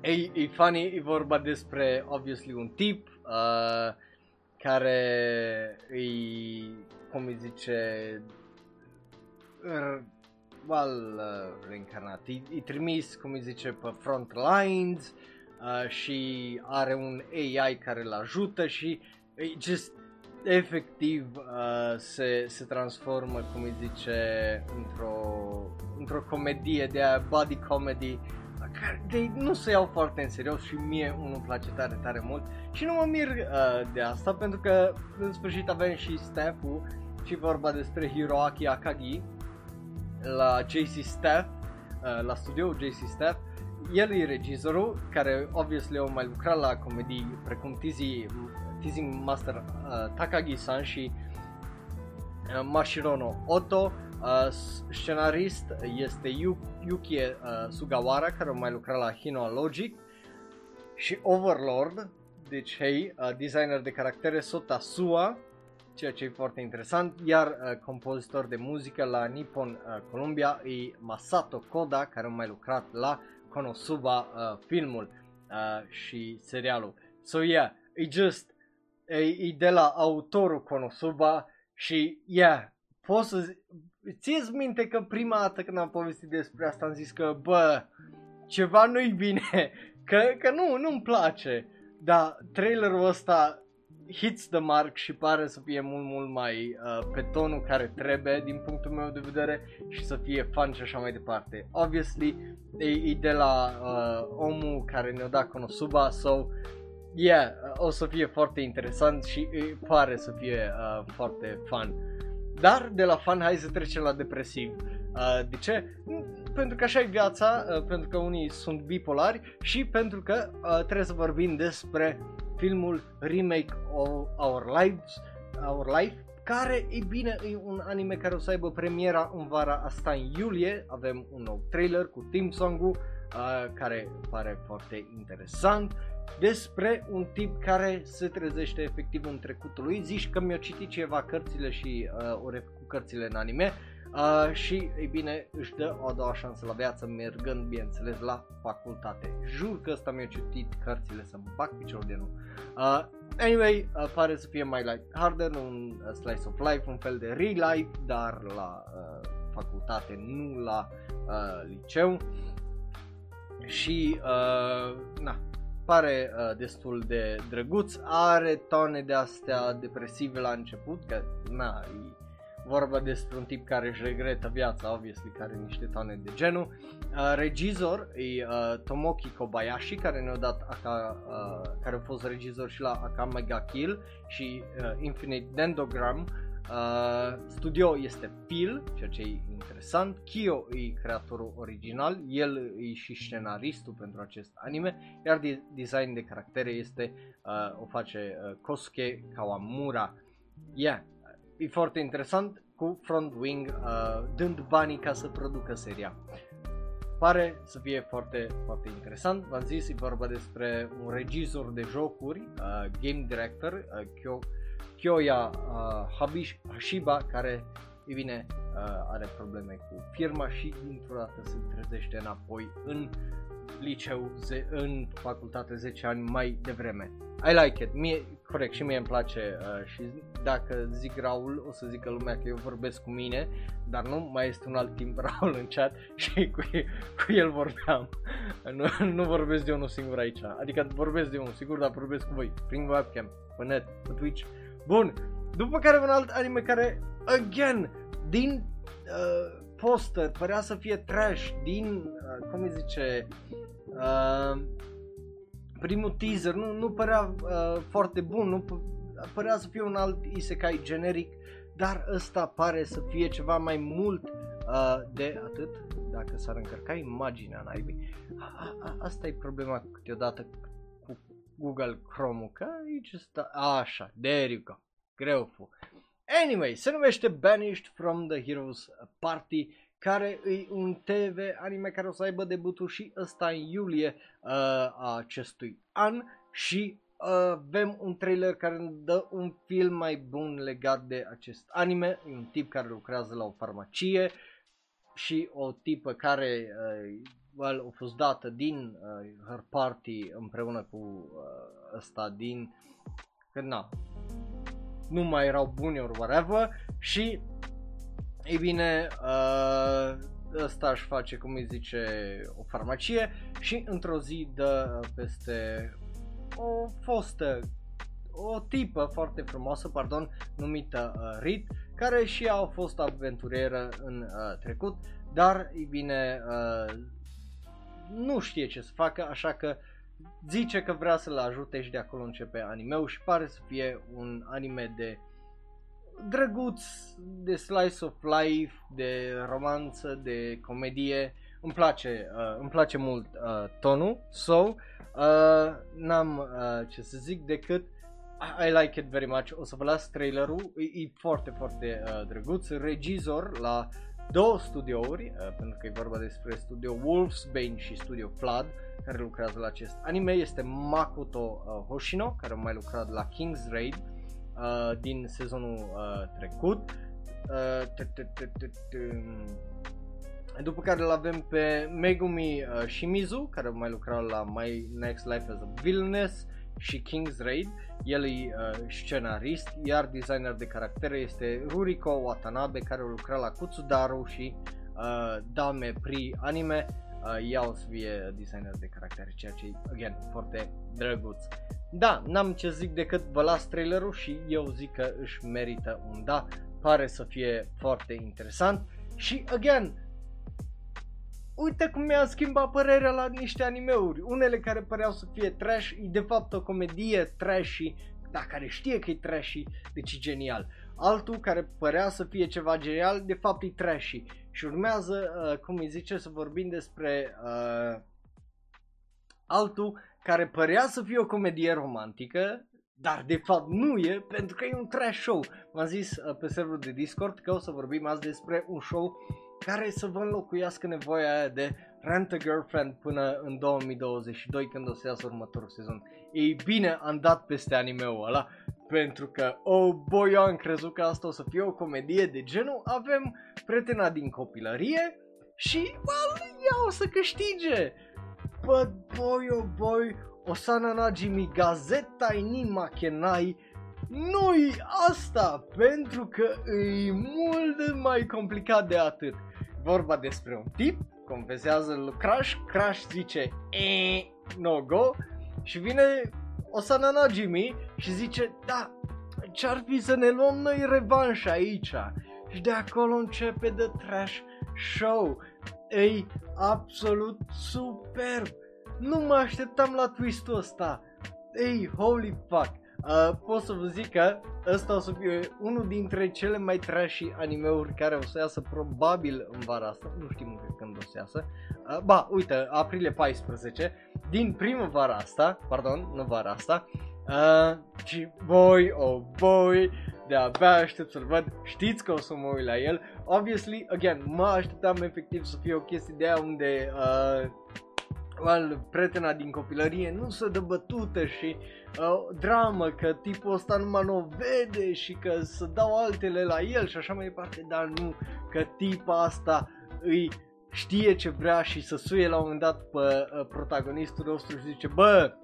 E, e funny, e vorba despre, obviously, un tip uh, care îi, cum îi zice, well, uh, reîncarnat, e, e trimis, cum îi zice, pe front lines uh, și are un AI care îl ajută și e just efectiv uh, se, se transformă, cum îi zice, într-o, într-o comedie de a body comedy care de, nu se iau foarte în serios și mie unul place tare, tare mult și nu mă mir uh, de asta pentru că în sfârșit avem și staff-ul și vorba despre Hiroaki Akagi la JC Staff, uh, la studio JC Staff. El e regizorul care obviously au mai lucrat la comedii precum Tizi, Teasing Master uh, Takagi-san și uh, Mashirono Oto Uh, scenarist este Yuki uh, Sugawara, care a mai lucrat la Hino Logic. Și Overlord, deci hei, uh, designer de caractere Sota Sua, ceea ce e foarte interesant, iar uh, compozitor de muzică la Nippon uh, Columbia e Masato Koda, care a mai lucrat la Konosuba uh, filmul uh, și serialul. So yeah, e just, e, e de la autorul Konosuba și yeah, poți să ți minte că prima dată când am povestit despre asta am zis că, bă, ceva nu-i bine, că, că nu, nu-mi place. Dar trailerul ăsta hits the mark și pare să fie mult, mult mai uh, pe tonul care trebuie din punctul meu de vedere și să fie fun și așa mai departe. Obviously, e, e de la uh, omul care ne-a dat Konosuba, so, yeah, o să fie foarte interesant și e, pare să fie uh, foarte fun. Dar de la fan hai să trecem la depresiv. Uh, de ce? Pentru că așa e viața, uh, pentru că unii sunt bipolari și pentru că uh, trebuie să vorbim despre filmul remake of Our Lives, Our Life, care, e bine, e un anime care o să aibă premiera în vara asta în iulie. Avem un nou trailer cu team song-ul, uh, care pare foarte interesant despre un tip care se trezește efectiv în trecutul lui. Zici că mi-a citit ceva cărțile și uh, ore cu cărțile în anime uh, și, ei bine, își dă o a doua șansă la viață mergând, bineînțeles, la facultate. Jur că ăsta mi-a citit cărțile să-mi bag piciorul de nu. Uh, anyway, uh, pare să fie mai light harder, un uh, slice of life, un fel de real life, dar la uh, facultate, nu la uh, liceu. Și, uh, na, pare uh, destul de drăguț, are tone de astea depresive la început, că na, e vorba despre un tip care își regretă viața, obviously, care are niște tone de genul. Uh, regizor e uh, Tomoki Kobayashi, care ne-a dat Aka, uh, care a fost regizor și la Akamega Kill și uh, Infinite Dendogram, Uh, studio este Phil, ceea ce e interesant. Kyo e creatorul original, el e și scenaristul pentru acest anime, iar de- design de caractere este uh, o face uh, Kosuke Kawamura. Yeah, e foarte interesant cu Front Wing uh, dând banii ca să producă seria. Pare să fie foarte, foarte interesant. V-am zis, e vorba despre un regizor de jocuri, uh, game director, uh, Kyo, Kyoya uh, Habish, Hashiba, care, e bine, uh, are probleme cu firma și dintr-o dată se trezește înapoi în liceu, ze- în facultate 10 ani mai devreme. I like it, mie, corect, și mie îmi place uh, și dacă zic Raul, o să zică lumea că eu vorbesc cu mine, dar nu, mai este un alt timp Raul în chat și cu, cu el vorbeam. nu, nu vorbesc de unul singur aici, adică vorbesc de unul singur, dar vorbesc cu voi, prin webcam, pe net, pe Twitch, Bun, după care un alt anime care, again, din uh, poster părea să fie trash, din, uh, cum îi zice, uh, primul teaser nu, nu părea uh, foarte bun, nu părea să fie un alt isekai generic, dar ăsta pare să fie ceva mai mult uh, de atât, dacă s-ar încărca imaginea naibii. A, a, asta e problema câteodată Google Chrome-ul, că aici este așa, there you go, greu fu. Anyway, se numește Banished from the Heroes Party, care e un TV anime care o să aibă debutul și ăsta în iulie uh, a acestui an și uh, avem un trailer care ne dă un film mai bun legat de acest anime. E un tip care lucrează la o farmacie și o tipă care uh, well, a fost dată din uh, her party împreună cu uh, ăsta din că na, nu mai erau buni or whatever și ei bine, uh, ăsta își face, cum îi zice, o farmacie și într-o zi dă peste o fostă, o tipă foarte frumoasă, pardon, numită uh, Rit, care și ea a fost aventurieră în uh, trecut, dar, e bine, uh, nu știe ce să facă, așa că zice că vrea să-l ajute și de acolo începe animeul și pare să fie un anime de drăguț, de slice of life, de romanță, de comedie. Îmi place, uh, îmi place mult uh, tonul, so uh, n-am uh, ce să zic decât I like it very much. O să vă las trailerul, e, e foarte, foarte uh, drăguț. Regizor la două studiouri, uh, pentru că e vorba despre studio Wolfsbane și studio Flood, care lucrează la acest anime. Este Makoto uh, Hoshino, care a mai lucrat la King's Raid uh, din sezonul uh, trecut. Uh, după care îl avem pe Megumi uh, Shimizu, care a mai lucrat la My Next Life as a Villainess și King's Raid. El e uh, scenarist, iar designer de caractere este Ruriko Watanabe, care a lucrat la Kutsudaru și uh, Dame Pri Anime. Uh, ea o să fie designer de caractere, ceea ce e, again, foarte drăguț. Da, n-am ce zic decât vă las trailerul și eu zic că își merită un da. Pare să fie foarte interesant. Și, again, uite cum mi-a schimbat părerea la niște animeuri. Unele care păreau să fie trash, e de fapt o comedie trashy, dar care știe că e trashy, deci e genial. Altul care părea să fie ceva genial, de fapt e trashy. Și urmează, uh, cum îi zice, să vorbim despre uh, altul care părea să fie o comedie romantică, dar de fapt nu e, pentru că e un trash show. M-am zis uh, pe serverul de Discord că o să vorbim azi despre un show care să vă înlocuiască nevoia aia de Rent a Girlfriend până în 2022 când o să iasă următorul sezon. Ei bine, am dat peste anime-ul ăla pentru că, oh boy, eu am crezut că asta o să fie o comedie de genul avem prietena din copilărie și, well, ea o să câștige. But boy, oh boy, Osana Najimi, Gazeta ni Makenai, nu-i asta, pentru că e mult mai complicat de atât. Vorba despre un tip, confesează lui Crash, Crash zice, e, no go, și vine Osana Najimi și zice, da, ce-ar fi să ne luăm noi revanș aici? Și de acolo începe The Trash Show. Ei, absolut superb. Nu mă așteptam la twist-ul ăsta. Ei, holy fuck. Uh, pot să vă zic că ăsta o să fie unul dintre cele mai trashy animeuri care o să iasă probabil în vara asta. Nu știm încă când o să iasă. Uh, ba, uite, aprilie 14. Din primăvara asta, pardon, nu vara asta. Uh, și boy, oh boy, de-abia aștept să-l văd, știți că o să mă uit la el. Obviously, again, mă așteptam efectiv să fie o chestie de aia unde uh, well, prietena din copilărie nu se dă bătută și uh, dramă că tipul ăsta numai nu o vede și că să dau altele la el și așa mai departe, dar nu, că tipa asta îi știe ce vrea și să suie la un moment dat pe uh, protagonistul nostru și zice, bă,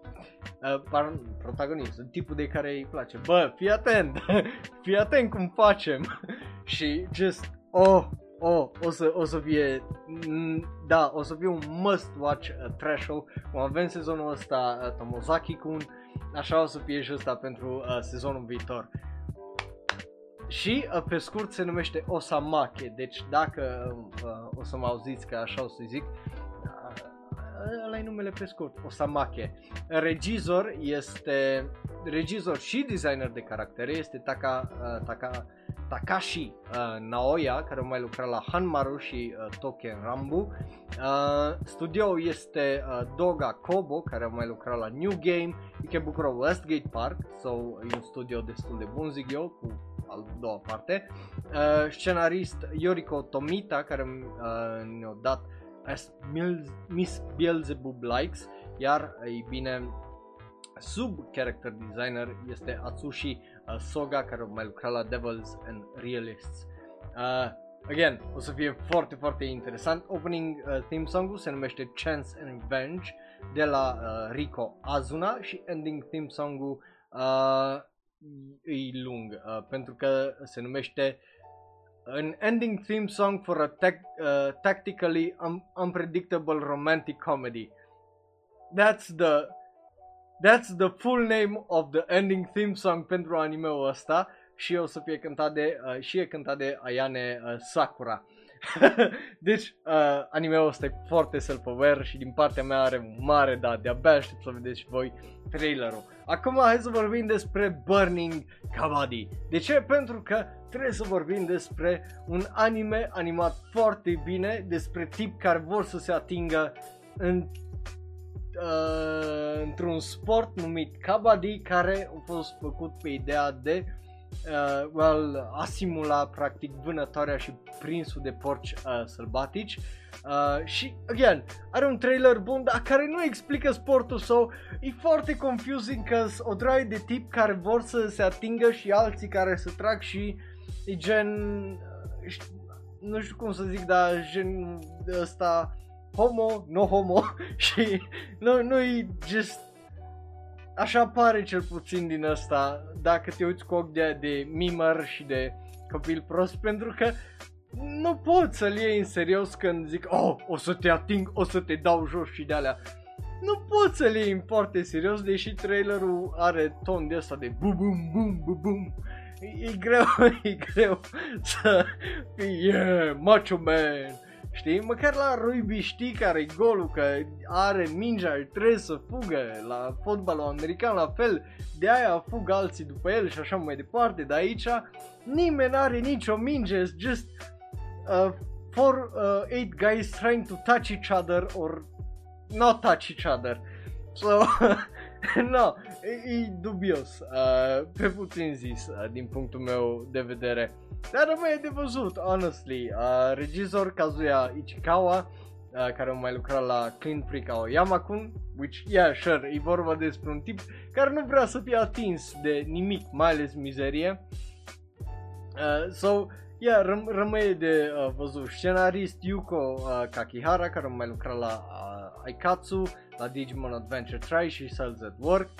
uh, pardon, protagonist, tipul de care îi place, bă, fii atent, fii atent cum facem. Și just, oh, oh, o să, o să fie, da, o să fie un must watch uh, trash show, cum avem sezonul ăsta uh, Tomozaki-kun, așa o să fie și ăsta pentru uh, sezonul viitor. Și uh, pe scurt se numește Osamake, deci dacă uh, o să mă auziți că așa o să zic, uh, ăla e numele pe scurt, Osamake. Regizor este, regizor și designer de caractere este Taka, uh, Taka, Takashi uh, Naoya, care a mai lucrat la Hanmaru și uh, Token Rambu. Uh, studio este uh, Doga Kobo, care a mai lucrat la New Game, Ikebukuro Westgate Park, sau so, e un studio destul de bun, zic eu, cu al doua parte. Uh, scenarist Yoriko Tomita, care uh, ne-a dat as Miss Beelzebub Likes, iar, ei bine, sub character designer este Atsushi uh, Soga, care a mai la Devils and Realists. Uh, again, o să fie foarte, foarte interesant. Opening uh, theme song-ul se numește Chance and Revenge de la uh, Rico Azuna și ending theme song-ul uh, e lung uh, pentru că se numește an ending theme song for a uh, tactically un- unpredictable romantic comedy. That's the That's the full name of the ending theme song pentru anime-ul ăsta și o să fie cântat de, uh, și e cântat de Ayane uh, Sakura. deci, uh, anime-ul ăsta e foarte self-aware și din partea mea are un mare da, de-abia aștept să vedeți și voi trailerul. Acum hai să vorbim despre Burning Kabaddi. De ce? Pentru că trebuie să vorbim despre un anime animat foarte bine, despre tip care vor să se atingă în uh, într-un sport numit Kabaddi care a fost făcut pe ideea de uh, well, a simula practic vânătoarea și prinsul de porci uh, sălbatici. Uh, și, again, are un trailer bun, dar care nu explică sportul său, e foarte confusing că o draie de tip care vor să se atingă și alții care să trag și e gen, uh, nu știu cum să zic, dar gen ăsta homo, no homo și nu, nu-i just așa pare cel puțin din asta dacă te uiți cu ochi de, de mimer și de copil prost pentru că nu pot să-l iei în serios când zic oh, o să te ating, o să te dau jos și de alea. Nu pot să-l iei în foarte serios deși trailerul are ton de asta de bum bum bum bum bum. E, e greu, e greu să fii yeah, macho man Știi? Măcar la rugby știi care e golul, că are mingea, trebuie să fugă la fotbalul american, la fel, de aia fug alții după el și așa mai departe, dar aici nimeni are nicio minge, it's just uh, four, uh, eight guys trying to touch each other or not touch each other. So, no, e, e dubios, uh, pe puțin zis, uh, din punctul meu de vedere. Dar rămâne de văzut, honestly. Uh, regizor Kazuya Ichikawa, uh, care a mai lucrat la Clean Freak Aoyama-kun, which, yeah, sure, e vorba despre un tip care nu vrea să fie atins de nimic, mai ales mizerie. Uh, so, yeah, răm- rămâne de uh, văzut. Scenarist Yuko uh, Kakihara, care a mai lucrat la uh, Aikatsu, la Digimon Adventure 3 și Cells at Work.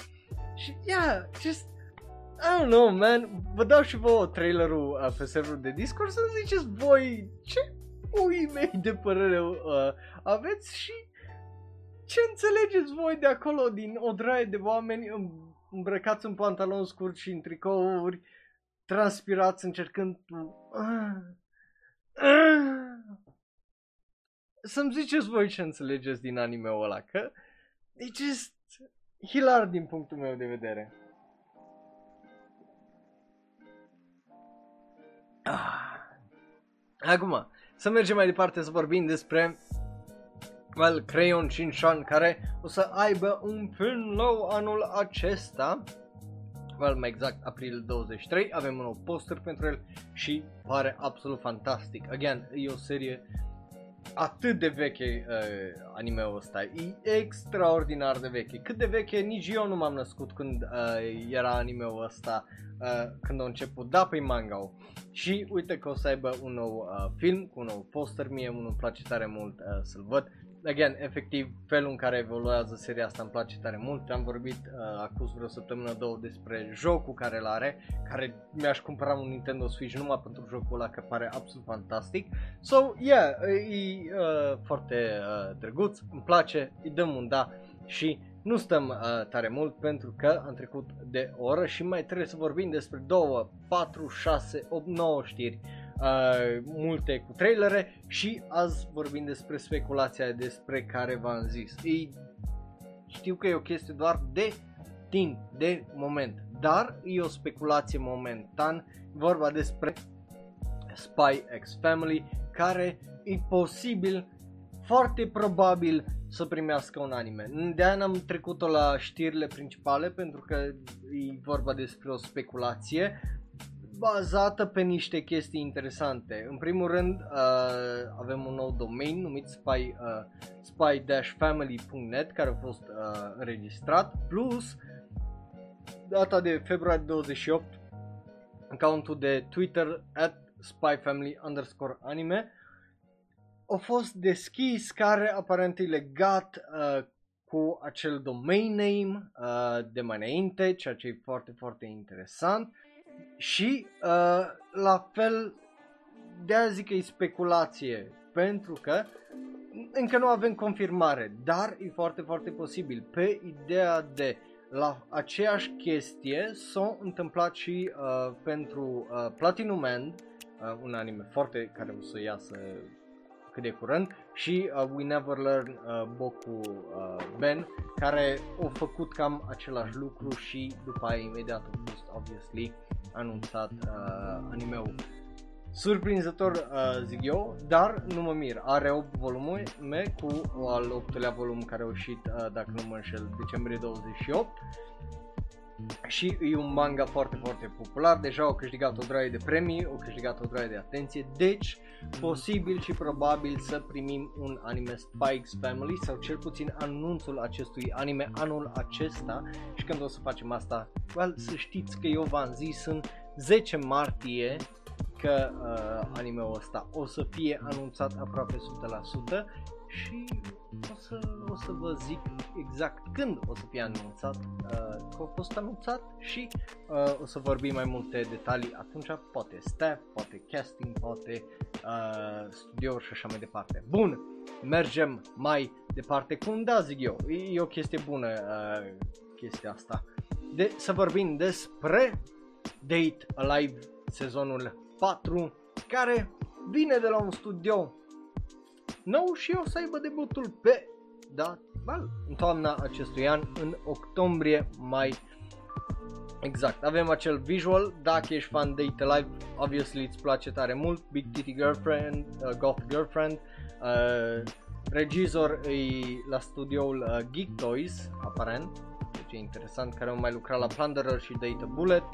Și, yeah, just I don't know, man. Vă dau și vouă trailerul uh, pe serverul de Discord să ziceți voi ce ui mei de părere uh, aveți și ce înțelegeți voi de acolo din o draie de oameni îmbrăcați în pantaloni scurt și în tricouri, transpirați încercând uh, uh, să-mi ziceți voi ce înțelegeți din anime-ul ăla, că e just hilar din punctul meu de vedere. Ah. Acum, să mergem mai departe să vorbim despre well, Crayon Shinshan care o să aibă un film nou anul acesta. Well, mai exact, aprilie 23, avem un nou poster pentru el și pare absolut fantastic. Again, e o serie atât de veche uh, anime-ul ăsta, e extraordinar de veche. Cât de veche, nici eu nu m-am născut când uh, era anime-ul ăsta, uh, când a început, da, pe manga Și uite că o să aibă un nou uh, film cu un nou poster, mie unul îmi place tare mult uh, să-l văd again, efectiv, felul în care evoluează seria asta îmi place tare mult. Am vorbit uh, acum vreo săptămână, două despre jocul care îl are, care mi-aș cumpăra un Nintendo Switch numai pentru jocul ăla, că pare absolut fantastic. So, yeah, e uh, foarte uh, drăguț, îmi place, îi dăm un da și nu stăm uh, tare mult pentru că am trecut de o oră și mai trebuie să vorbim despre 2, 4, 6, 8, 9 știri uh, multe cu trailere și azi vorbim despre speculația despre care v-am zis. Ei, știu că e o chestie doar de timp, de moment, dar e o speculație momentan, vorba despre Spy X Family, care e posibil, foarte probabil să primească un anime. De aia am trecut-o la știrile principale pentru că e vorba despre o speculație, bazată pe niște chestii interesante. În primul rând, uh, avem un nou domain numit spy, uh, spy-family.net care a fost uh, înregistrat, plus data de februarie 28, accountul de Twitter at spyfamily underscore anime a fost deschis care aparent e legat uh, cu acel domain name uh, de mai înainte, ceea ce e foarte, foarte interesant. Și uh, la fel de aia zic că e speculație, pentru că încă nu avem confirmare, dar e foarte, foarte posibil. Pe ideea de la aceeași chestie s-a întâmplat și uh, pentru uh, Platinum Man, uh, un anime foarte care o să iasă cât de curând și uh, We Never Learn uh, Boku uh, Ben care au făcut cam același lucru și după aia imediat a fost obviously anunțat uh, animeul surprinzător, uh, zic eu, dar nu mă mir. Are 8 volume cu al 8-lea volum care a ieșit, uh, dacă nu mă înșel, decembrie 28 și e un manga foarte, foarte popular, deja au câștigat o draie de premii, au câștigat o draie de atenție, deci posibil și probabil să primim un anime Spikes Family sau cel puțin anunțul acestui anime anul acesta. Și când o să facem asta, well, să știți că eu v-am zis în 10 martie că uh, anime-ul ăsta o să fie anunțat aproape 100% și o să, o să vă zic exact când o să fie anunțat, uh, că a fost anunțat și uh, o să vorbim mai multe detalii atunci, poate staff, poate casting, poate uh, studio și așa mai departe. Bun, mergem mai departe cu un da zic eu, e, e o chestie bună uh, chestia asta. De, să vorbim despre Date Alive sezonul 4 care vine de la un studio nou și o să aibă debutul pe da, well, în toamna acestui an, în octombrie, mai exact. Avem acel visual, dacă ești fan de It Alive, obviously îți place tare mult, Big Titty Girlfriend, uh, Goth Girlfriend, uh, regizor e la studioul uh, Geek Toys, aparent, deci e interesant, care au mai lucrat la Plunderer și Data Bullet,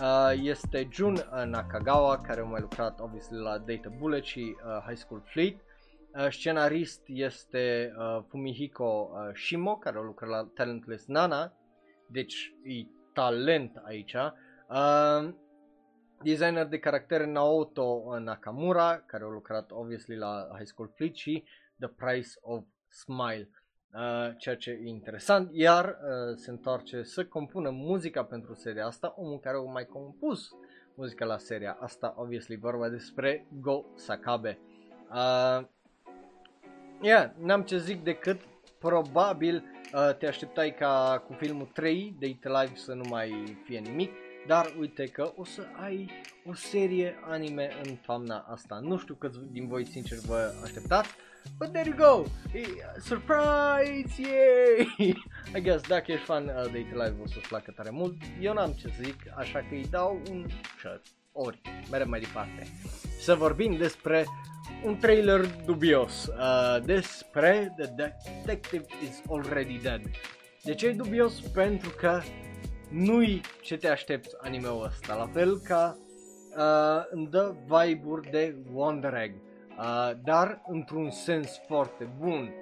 Uh, este Jun Nakagawa, care a mai lucrat obviously la Data Bullet și uh, High School Fleet. Uh, scenarist este uh, Fumihiko uh, Shimo, care a lucrat la Talentless Nana, deci e talent aici. Uh, designer de caractere Naoto Nakamura, care a lucrat obviously la High School Fleet și The Price of Smile. Uh, ceea ce e interesant, iar uh, se întoarce să compună muzica pentru seria asta, omul care a mai compus muzica la seria asta, obviously vorba despre Go Sakabe. Uh, yeah, n-am ce zic decât probabil uh, te așteptai ca cu filmul 3 de It Live să nu mai fie nimic, dar uite că o să ai o serie anime în toamna asta. Nu știu câți din voi sincer vă așteptați, But there you go! E, surprise! Yay! I guess dacă ești fan uh, de It Live o să-ți placă tare mult. Eu n-am ce să zic, așa că îi dau un shot. Ori, merem mai departe. Să vorbim despre un trailer dubios. Uh, despre The Detective is Already Dead. De ce e dubios? Pentru că nu-i ce te aștepți anime-ul ăsta. La fel ca uh, îmi dă vibe-uri de Wonder Egg uh, dar într-un sens foarte bun,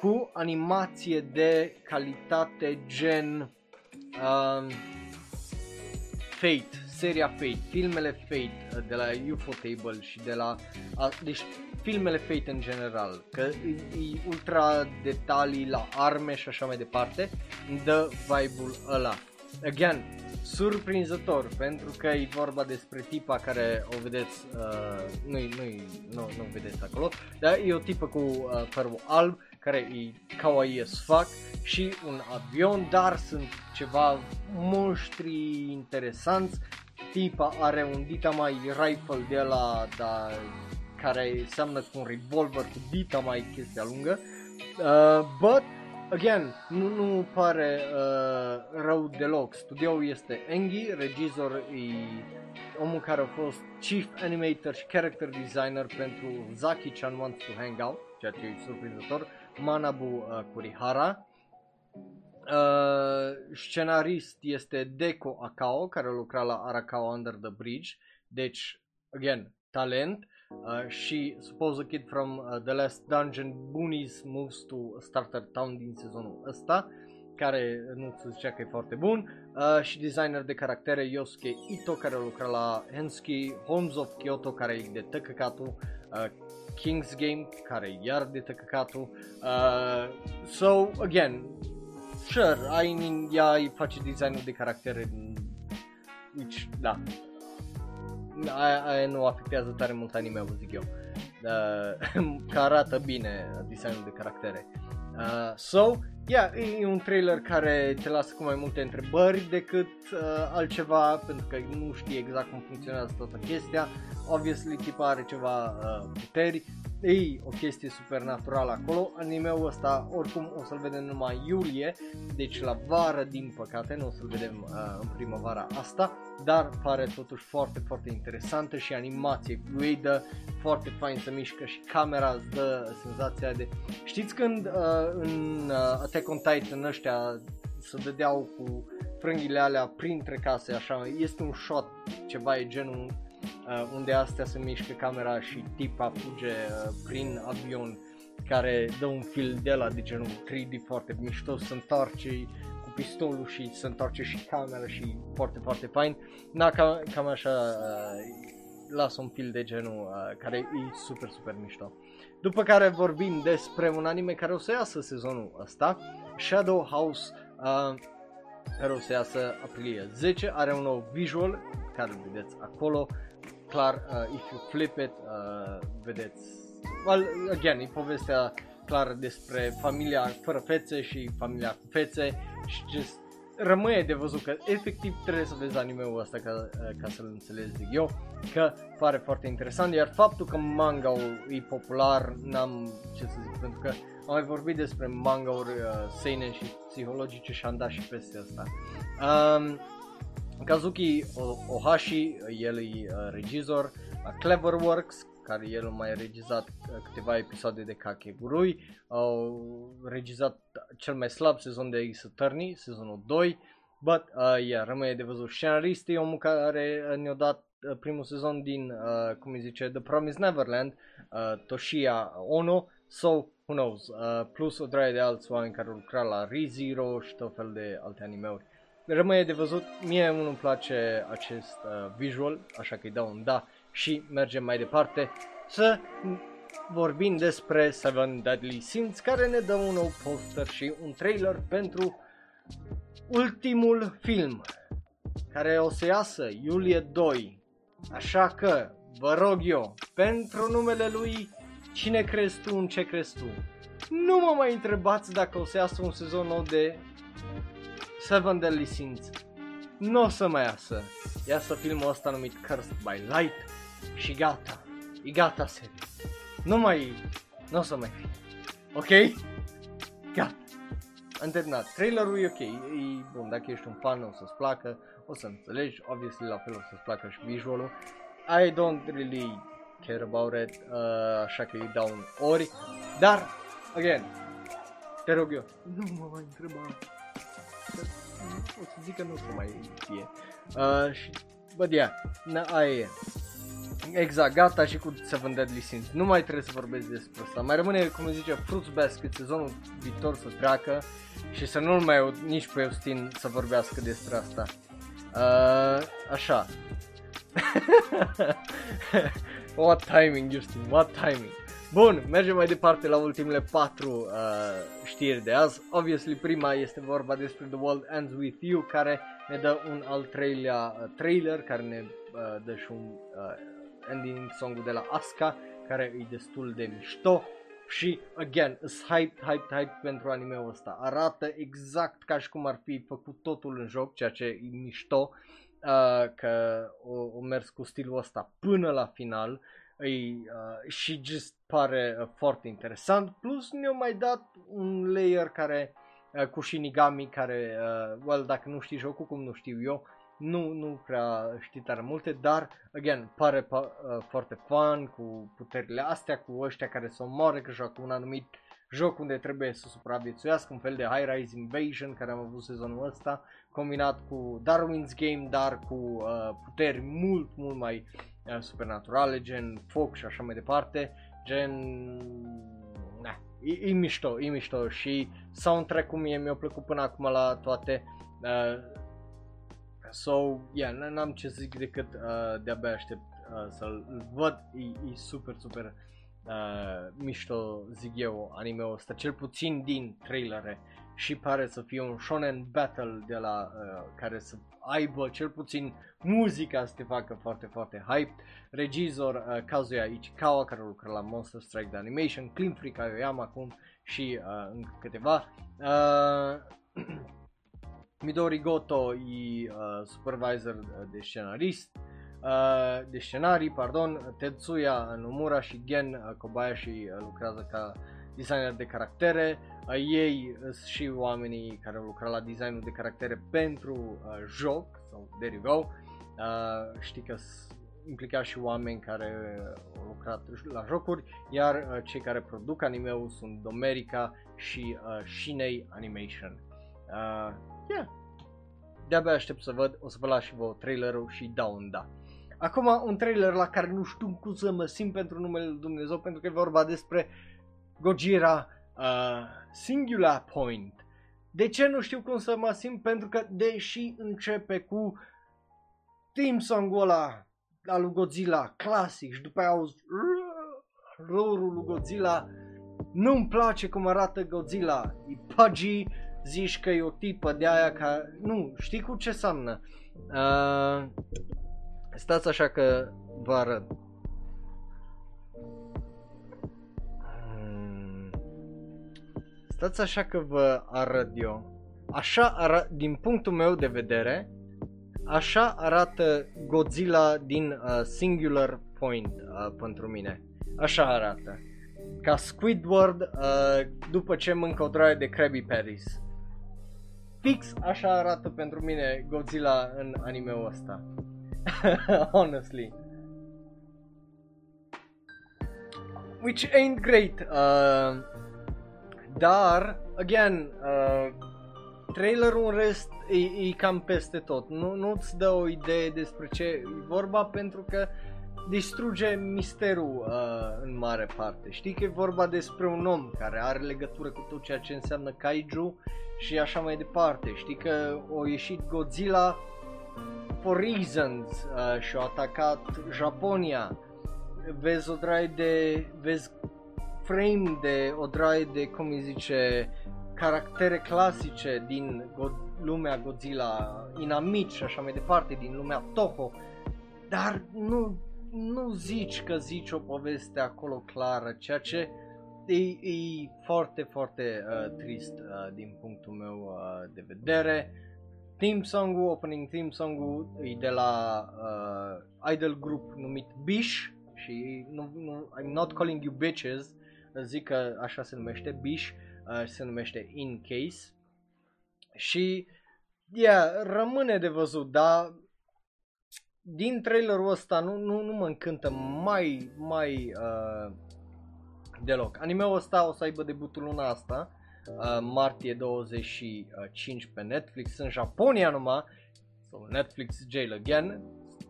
cu animație de calitate gen uh, Fate, seria Fate, filmele Fate uh, de la UFO Table și de la, uh, deci filmele Fate în general, că e, e ultra detalii la arme și așa mai departe, dă vibe-ul ăla. Again, surprinzător, pentru că e vorba despre tipa care o vedeți, uh, nu, nu, nu, nu vedeți acolo, dar e o tipă cu uh, părul alb, care e kawaii as fuck și un avion, dar sunt ceva monștri interesanți. Tipa are un dita mai rifle de la, da, care seamănă cu un revolver cu dita mai chestia lungă. Uh, but Again, nu, nu pare uh, rău deloc. Studioul este Engi, regizor e omul care a fost chief animator și character designer pentru Zaki-chan Wants to Hang Out, ceea ce e surprinzător, Manabu uh, Kurihara. Uh, scenarist este Deko Akao, care a lucrat la Arakawa Under the Bridge, deci, again, talent. Uh, și Suppose a Kid from uh, The Last Dungeon Boonies Moves to Starter Town din sezonul ăsta care nu se zicea că e foarte bun. Uh, și designer de caractere Yosuke Ito care a lucrat la Hensky, Homes of Kyoto care e de tăcăcatul, uh, King's Game care e iar de tăcăcatul. Uh, so again sure, I mean, ea îi face designul de caractere which, da, aia, aia nu afectează tare mult anime-ul, zic eu. Uh, că arată bine designul de caractere. Uh, so, yeah, e un trailer care te lasă cu mai multe întrebări decât uh, altceva, pentru că nu știi exact cum funcționează toată chestia. Obviously, tipa are ceva uh, puteri, e o chestie supernaturală acolo. Anime-ul ăsta oricum o să-l vedem numai iulie, deci la vară din păcate, nu o să-l vedem uh, în primăvara asta, dar pare totuși foarte, foarte interesantă și animație fluidă, foarte fain să mișcă și camera îți dă senzația de... Știți când uh, în uh, Attack on Titan ăștia se dădeau cu frânghile alea printre case, așa, este un shot, ceva e genul uh, unde astea se mișcă camera și tipa fuge uh, prin avion care dă un fil de la de genul 3D foarte mișto, se întoarce cu pistolul și se întoarce și camera și foarte, foarte fain. Na, cam, cam așa uh, lasă un fil de genul uh, care e super, super mișto. După care vorbim despre un anime care o să iasă sezonul ăsta, Shadow House, uh, care o să iasă aprilie 10, are un nou visual care îl vedeți acolo, clar, uh, if you flip it, uh, vedeți, well, again, e povestea clar despre familia fără fețe și familia cu fețe și just rămâne de văzut că efectiv trebuie să vezi anime-ul ăsta ca, ca să-l înțelegi, zic eu, că pare foarte interesant, iar faptul că manga-ul e popular, n-am ce să zic, pentru că am mai vorbit despre manga-uri uh, seinen și psihologice și am dat și peste asta. Um, Kazuki Ohashi, el e uh, regizor la Cleverworks, care el mai a regizat uh, câteva episoade de Kakegurui, au regizat cel mai slab sezon de Ace Attorney, sezonul 2, but uh, yeah, rămâne de văzut. Scenarist e omul care uh, ne-a dat uh, primul sezon din, uh, cum îi zice, The Promised Neverland, uh, Toshiya Ono, so who knows, uh, plus o draie de alți oameni care lucra la ReZero și tot fel de alte animeuri. Rămâne de văzut, mie nu-mi place acest uh, visual, așa că îi dau un da și mergem mai departe să vorbim despre Seven Deadly Sins care ne dă un nou poster și un trailer pentru ultimul film care o să iasă iulie 2. Așa că, vă rog eu, pentru numele lui, cine crezi tu, în ce crezi tu? Nu mă mai întrebați dacă o să iasă un sezon nou de Seven Deadly Sins. Nu o să mai iasă. Iasă filmul ăsta numit Cursed by Light și gata. E gata serie. Nu mai... Nu o să mai fie. Ok? Gata. Am terminat. Trailerul e ok. E bun. Dacă ești un fan o să-ți placă. O să înțelegi. Obviously la fel o să-ți placă și visualul. I don't really care about it. Uh, așa că îi dau un ori. Dar, again, te rog eu, nu mă mai întreba. O să zic că nu o să mai fie. Uh, și, bă, yeah, na, aia e. Exact, gata și cu Seven Deadly Sins. Nu mai trebuie să vorbesc despre asta. Mai rămâne, cum zice, Fruits Basket sezonul viitor să treacă și să nu-l mai aud nici pe Eustin să vorbească despre asta. Uh, așa. what timing, Justin, what timing. Bun, mergem mai departe la ultimele patru uh, știri de azi. Obviously, prima este vorba despre The World Ends With You, care ne dă un al treilea uh, trailer, care ne uh, dă și un uh, ending song de la Asuka, care e destul de mișto. Și, again, îs hype, hype, hype pentru anime-ul ăsta. Arată exact ca și cum ar fi făcut totul în joc, ceea ce e mișto, uh, că o, o mers cu stilul ăsta până la final. E, uh, și just pare uh, foarte interesant. Plus ne-au mai dat un layer care uh, cu Shinigami care, uh, well, dacă nu știi jocul, cum nu știu eu, nu, nu prea știi tare multe, dar, again, pare pa, uh, foarte fun cu puterile astea, cu ăștia care se omoară, că joacă un anumit joc unde trebuie să supraviețuiască, un fel de High Rise Invasion care am avut sezonul ăsta, combinat cu Darwin's Game, dar cu uh, puteri mult, mult mai uh, supernaturale, gen foc și așa mai departe, gen... Na, e, e mișto, e mișto și soundtrack-ul mie mi-a plăcut până acum la toate uh, So, yeah, n-am ce să zic decât uh, de-abia aștept uh, să-l văd. E, e super, super uh, mișto, zic eu, anime-ul ăsta, cel puțin din trailere. și pare să fie un shonen battle de la uh, care să aibă cel puțin muzica să te facă foarte, foarte hype. Regizor uh, Kazuya Ichikawa care lucră la Monster Strike de Animation, Clean Freak Aoyama acum și uh, încă câteva. Uh, Midori Goto e uh, supervisor de scenarist, uh, de scenarii, pardon, Tetsuya Nomura și Gen uh, Kobayashi uh, lucrează ca designer de caractere. Uh, ei sunt și oamenii care au lucrat la designul de caractere pentru uh, joc, sau there you go. Uh, știi că implicat și oameni care au lucrat la jocuri, iar uh, cei care produc anime-ul sunt Domerica și uh, Shinei Animation. Uh, yeah. De-abia aștept să văd, o să vă las și vă trailerul și dau un da. Acum un trailer la care nu știu cum să mă simt pentru numele Lui Dumnezeu, pentru că e vorba despre Gojira uh, Singular Point. De ce nu știu cum să mă simt? Pentru că deși începe cu team song-ul ăla al lui Godzilla, clasic, și după aia auzi roarul lui Godzilla, nu-mi place cum arată Godzilla, e pudgy, zici că e o tipă de aia ca... Nu, știi cu ce seamnă? Uh, stați așa că vă arăt. Stați așa că vă arăt eu. Așa arată, din punctul meu de vedere, așa arată Godzilla din uh, Singular Point uh, pentru mine. Așa arată. Ca Squidward uh, după ce mâncă o droaie de Krabby Patties fix așa arată pentru mine Godzilla în anime-ul ăsta. Honestly. Which ain't great. Uh, dar, again, uh, trailerul în rest e, e cam peste tot. Nu, nu-ți dă o idee despre ce e vorba pentru că distruge misterul uh, în mare parte. Știi că e vorba despre un om care are legătură cu tot ceea ce înseamnă kaiju și așa mai departe. Știi că o ieșit Godzilla for reasons uh, și a atacat Japonia. Vezi o draie de, vezi frame de o draie de, cum îi zice, caractere clasice din go- lumea Godzilla, inamici și așa mai departe, din lumea Toho. Dar nu, nu zici că zici o poveste acolo clară, ceea ce e, e foarte, foarte uh, trist uh, din punctul meu uh, de vedere. Theme song-ul, opening theme song-ul e de la uh, idol group numit Bish și nu, nu, I'm not calling you bitches, zic că așa se numește Bish, uh, se numește In Case și yeah, rămâne de văzut, dar din trailerul ăsta nu, nu, nu mă încântă mai, mai uh, deloc. Anime-ul ăsta o să aibă debutul luna asta, uh, martie 25 pe Netflix, în Japonia numai, so Netflix jail again,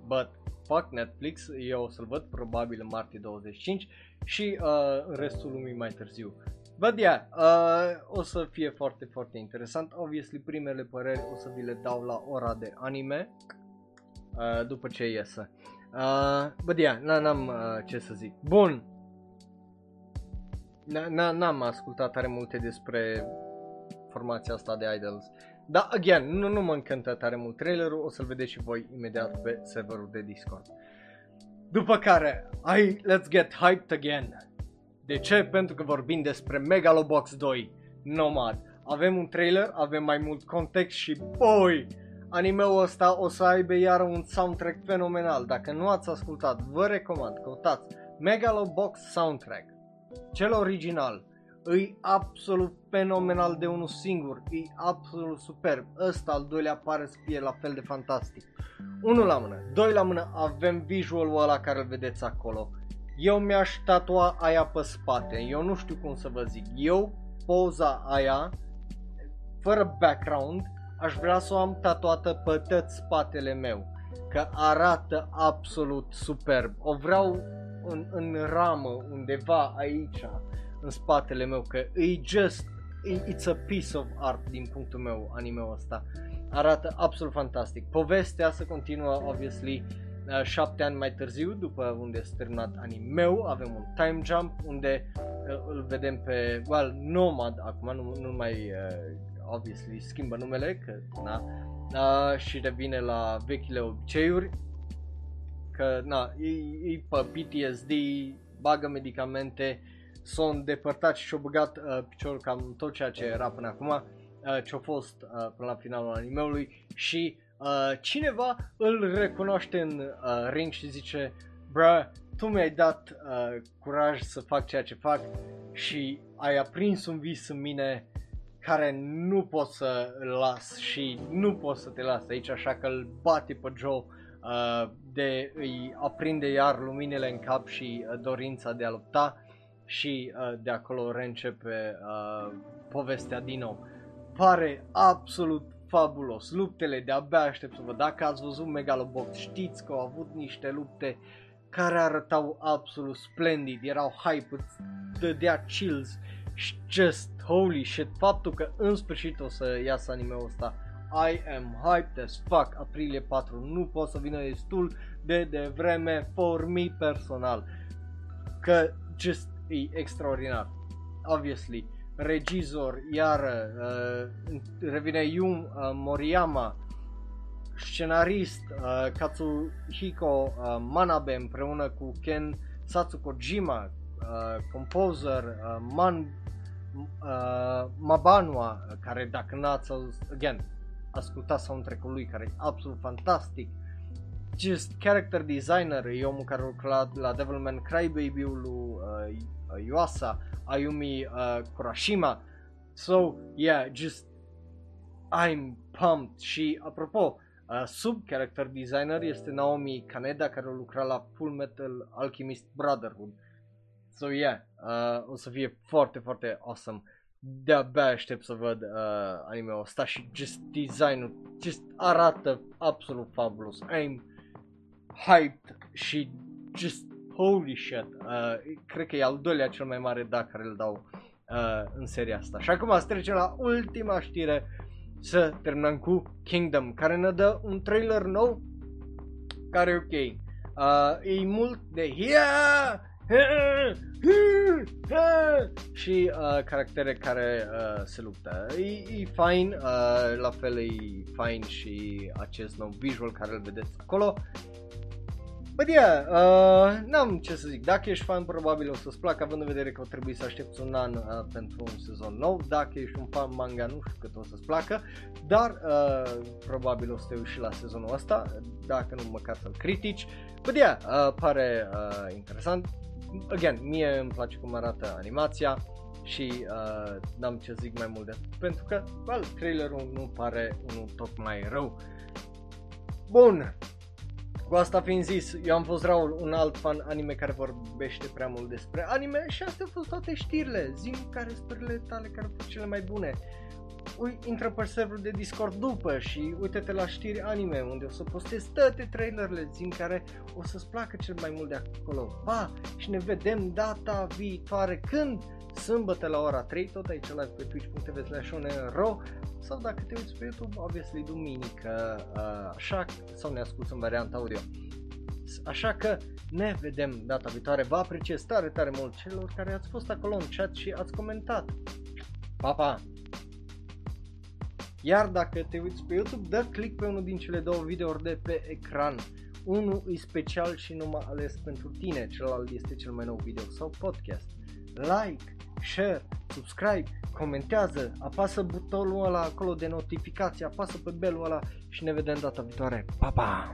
but fuck Netflix, eu o să-l văd probabil în martie 25 și uh, în restul lumii mai târziu. But yeah, uh, o să fie foarte, foarte interesant. Obviously, primele păreri o să vi le dau la ora de anime, uh, după ce iese. Uh, but yeah, n-am uh, ce să zic. Bun, N-am ascultat tare multe despre formația asta de Idols. Dar, again, nu, nu mă încântă tare mult trailerul, o să-l vedeți și voi imediat pe serverul de Discord. După care, hai, let's get hyped again. De ce? Pentru că vorbim despre Megalobox 2, Nomad. Avem un trailer, avem mai mult context și, boy, animeul ăsta o să aibă iar un soundtrack fenomenal. Dacă nu ați ascultat, vă recomand, căutați Megalobox Soundtrack cel original, e absolut fenomenal de unul singur, e absolut superb. Ăsta al doilea pare să fie la fel de fantastic. Unul la mână, doi la mână, avem visualul ăla care îl vedeți acolo. Eu mi-aș tatua aia pe spate, eu nu știu cum să vă zic. Eu, poza aia, fără background, aș vrea să o am tatuată pe tot spatele meu. Că arată absolut superb. O vreau în, în ramă undeva aici, în spatele meu, că e just, it's a piece of art din punctul meu anime-ul ăsta. Arată absolut fantastic. Povestea se continuă, obviously, uh, șapte ani mai târziu, după unde s-a terminat anime-ul, avem un time jump unde uh, îl vedem pe, well, Nomad, acum nu, nu mai uh, obviously schimbă numele, că, na, uh, și revine la vechile obiceiuri, că, na, e, e pe PTSD, bagă medicamente, s-au îndepărtat și și-au băgat uh, piciorul cam tot ceea ce era până acum, uh, ce-a fost uh, până la finalul animeului și uh, cineva îl recunoaște în uh, ring și zice, bruh, tu mi-ai dat uh, curaj să fac ceea ce fac și ai aprins un vis în mine care nu pot să îl las și nu pot să te las aici, așa că îl bate pe Joe uh, de îi aprinde iar luminile în cap și uh, dorința de a lupta și uh, de acolo reîncepe uh, povestea din nou. Pare absolut fabulos. Luptele de-abia aștept să văd. Dacă ați văzut Megalobox, știți că au avut niște lupte care arătau absolut splendid, erau hype, îți dădea chills și just holy shit, faptul că în sfârșit o să iasă anime-ul ăsta I am hyped as fuck, aprilie 4, nu pot să vină destul de devreme for me personal, că just e extraordinar, obviously, regizor, iar uh, revine Yum uh, Moriyama, scenarist uh, Katsuhiko uh, Manabe împreună cu Ken Satsukojima, uh, composer uh, Man uh, Mabanua, care dacă n-ați again, ascultat soundtrack-ul lui, care e absolut fantastic, just character designer, e omul care a lucrat la Devilman Crybaby-ul lui uh, Yuasa, Ayumi uh, Kurashima, so yeah, just I'm pumped și apropo, Uh, sub character designer este Naomi Kaneda care a lucrat la Full Metal Alchemist Brotherhood. So yeah, uh, o să fie foarte, foarte awesome. De-abia aștept să văd uh, anime-ul ăsta și just design-ul just arată absolut fabulos. I'm hyped și just holy shit. Uh, cred că e al doilea cel mai mare da care îl dau uh, în seria asta. Și acum să trecem la ultima știre să terminăm cu Kingdom, care ne dă un trailer nou care e ok. Uh, e mult de yeah! și uh, caractere care uh, se luptă. E, e fine, uh, la fel e fine și acest nou visual care îl vedeți acolo. But yeah, uh, n-am ce să zic, dacă ești fan probabil o să-ți placă având în vedere că o trebuie să aștepți un an uh, pentru un sezon nou, dacă ești un fan manga nu știu cât o să-ți placă, dar uh, probabil o să te uiți și la sezonul ăsta, dacă nu măcar să-l critici. But yeah, uh, pare uh, interesant, again, mie îmi place cum arată animația și uh, n-am ce zic mai mult de pentru că, well, trailerul nu pare unul tocmai rău. Bun, cu asta fiind zis, eu am fost Raul, un alt fan anime care vorbește prea mult despre anime și astea au fost toate știrile. Zim care sunt tale care au fost cele mai bune. Ui, intră pe serverul de Discord după și uite-te la știri anime unde o să postez toate trailerele zim care o să-ți placă cel mai mult de acolo. Pa! Și ne vedem data viitoare când? Sâmbătă la ora 3, tot aici live pe twitch.tv slash ro sau dacă te uiți pe YouTube, obviously duminică, uh, așa, sau ne asculti în varianta audio. Așa că ne vedem data viitoare. Vă apreciez tare, tare mult celor care ați fost acolo în chat și ați comentat. Pa, pa! Iar dacă te uiți pe YouTube, dă click pe unul din cele două videouri de pe ecran. Unul e special și numai ales pentru tine, celălalt este cel mai nou video sau podcast. Like, share, subscribe, comentează, apasă butonul ăla acolo de notificație, apasă pe belul ăla și ne vedem data viitoare. Pa, pa!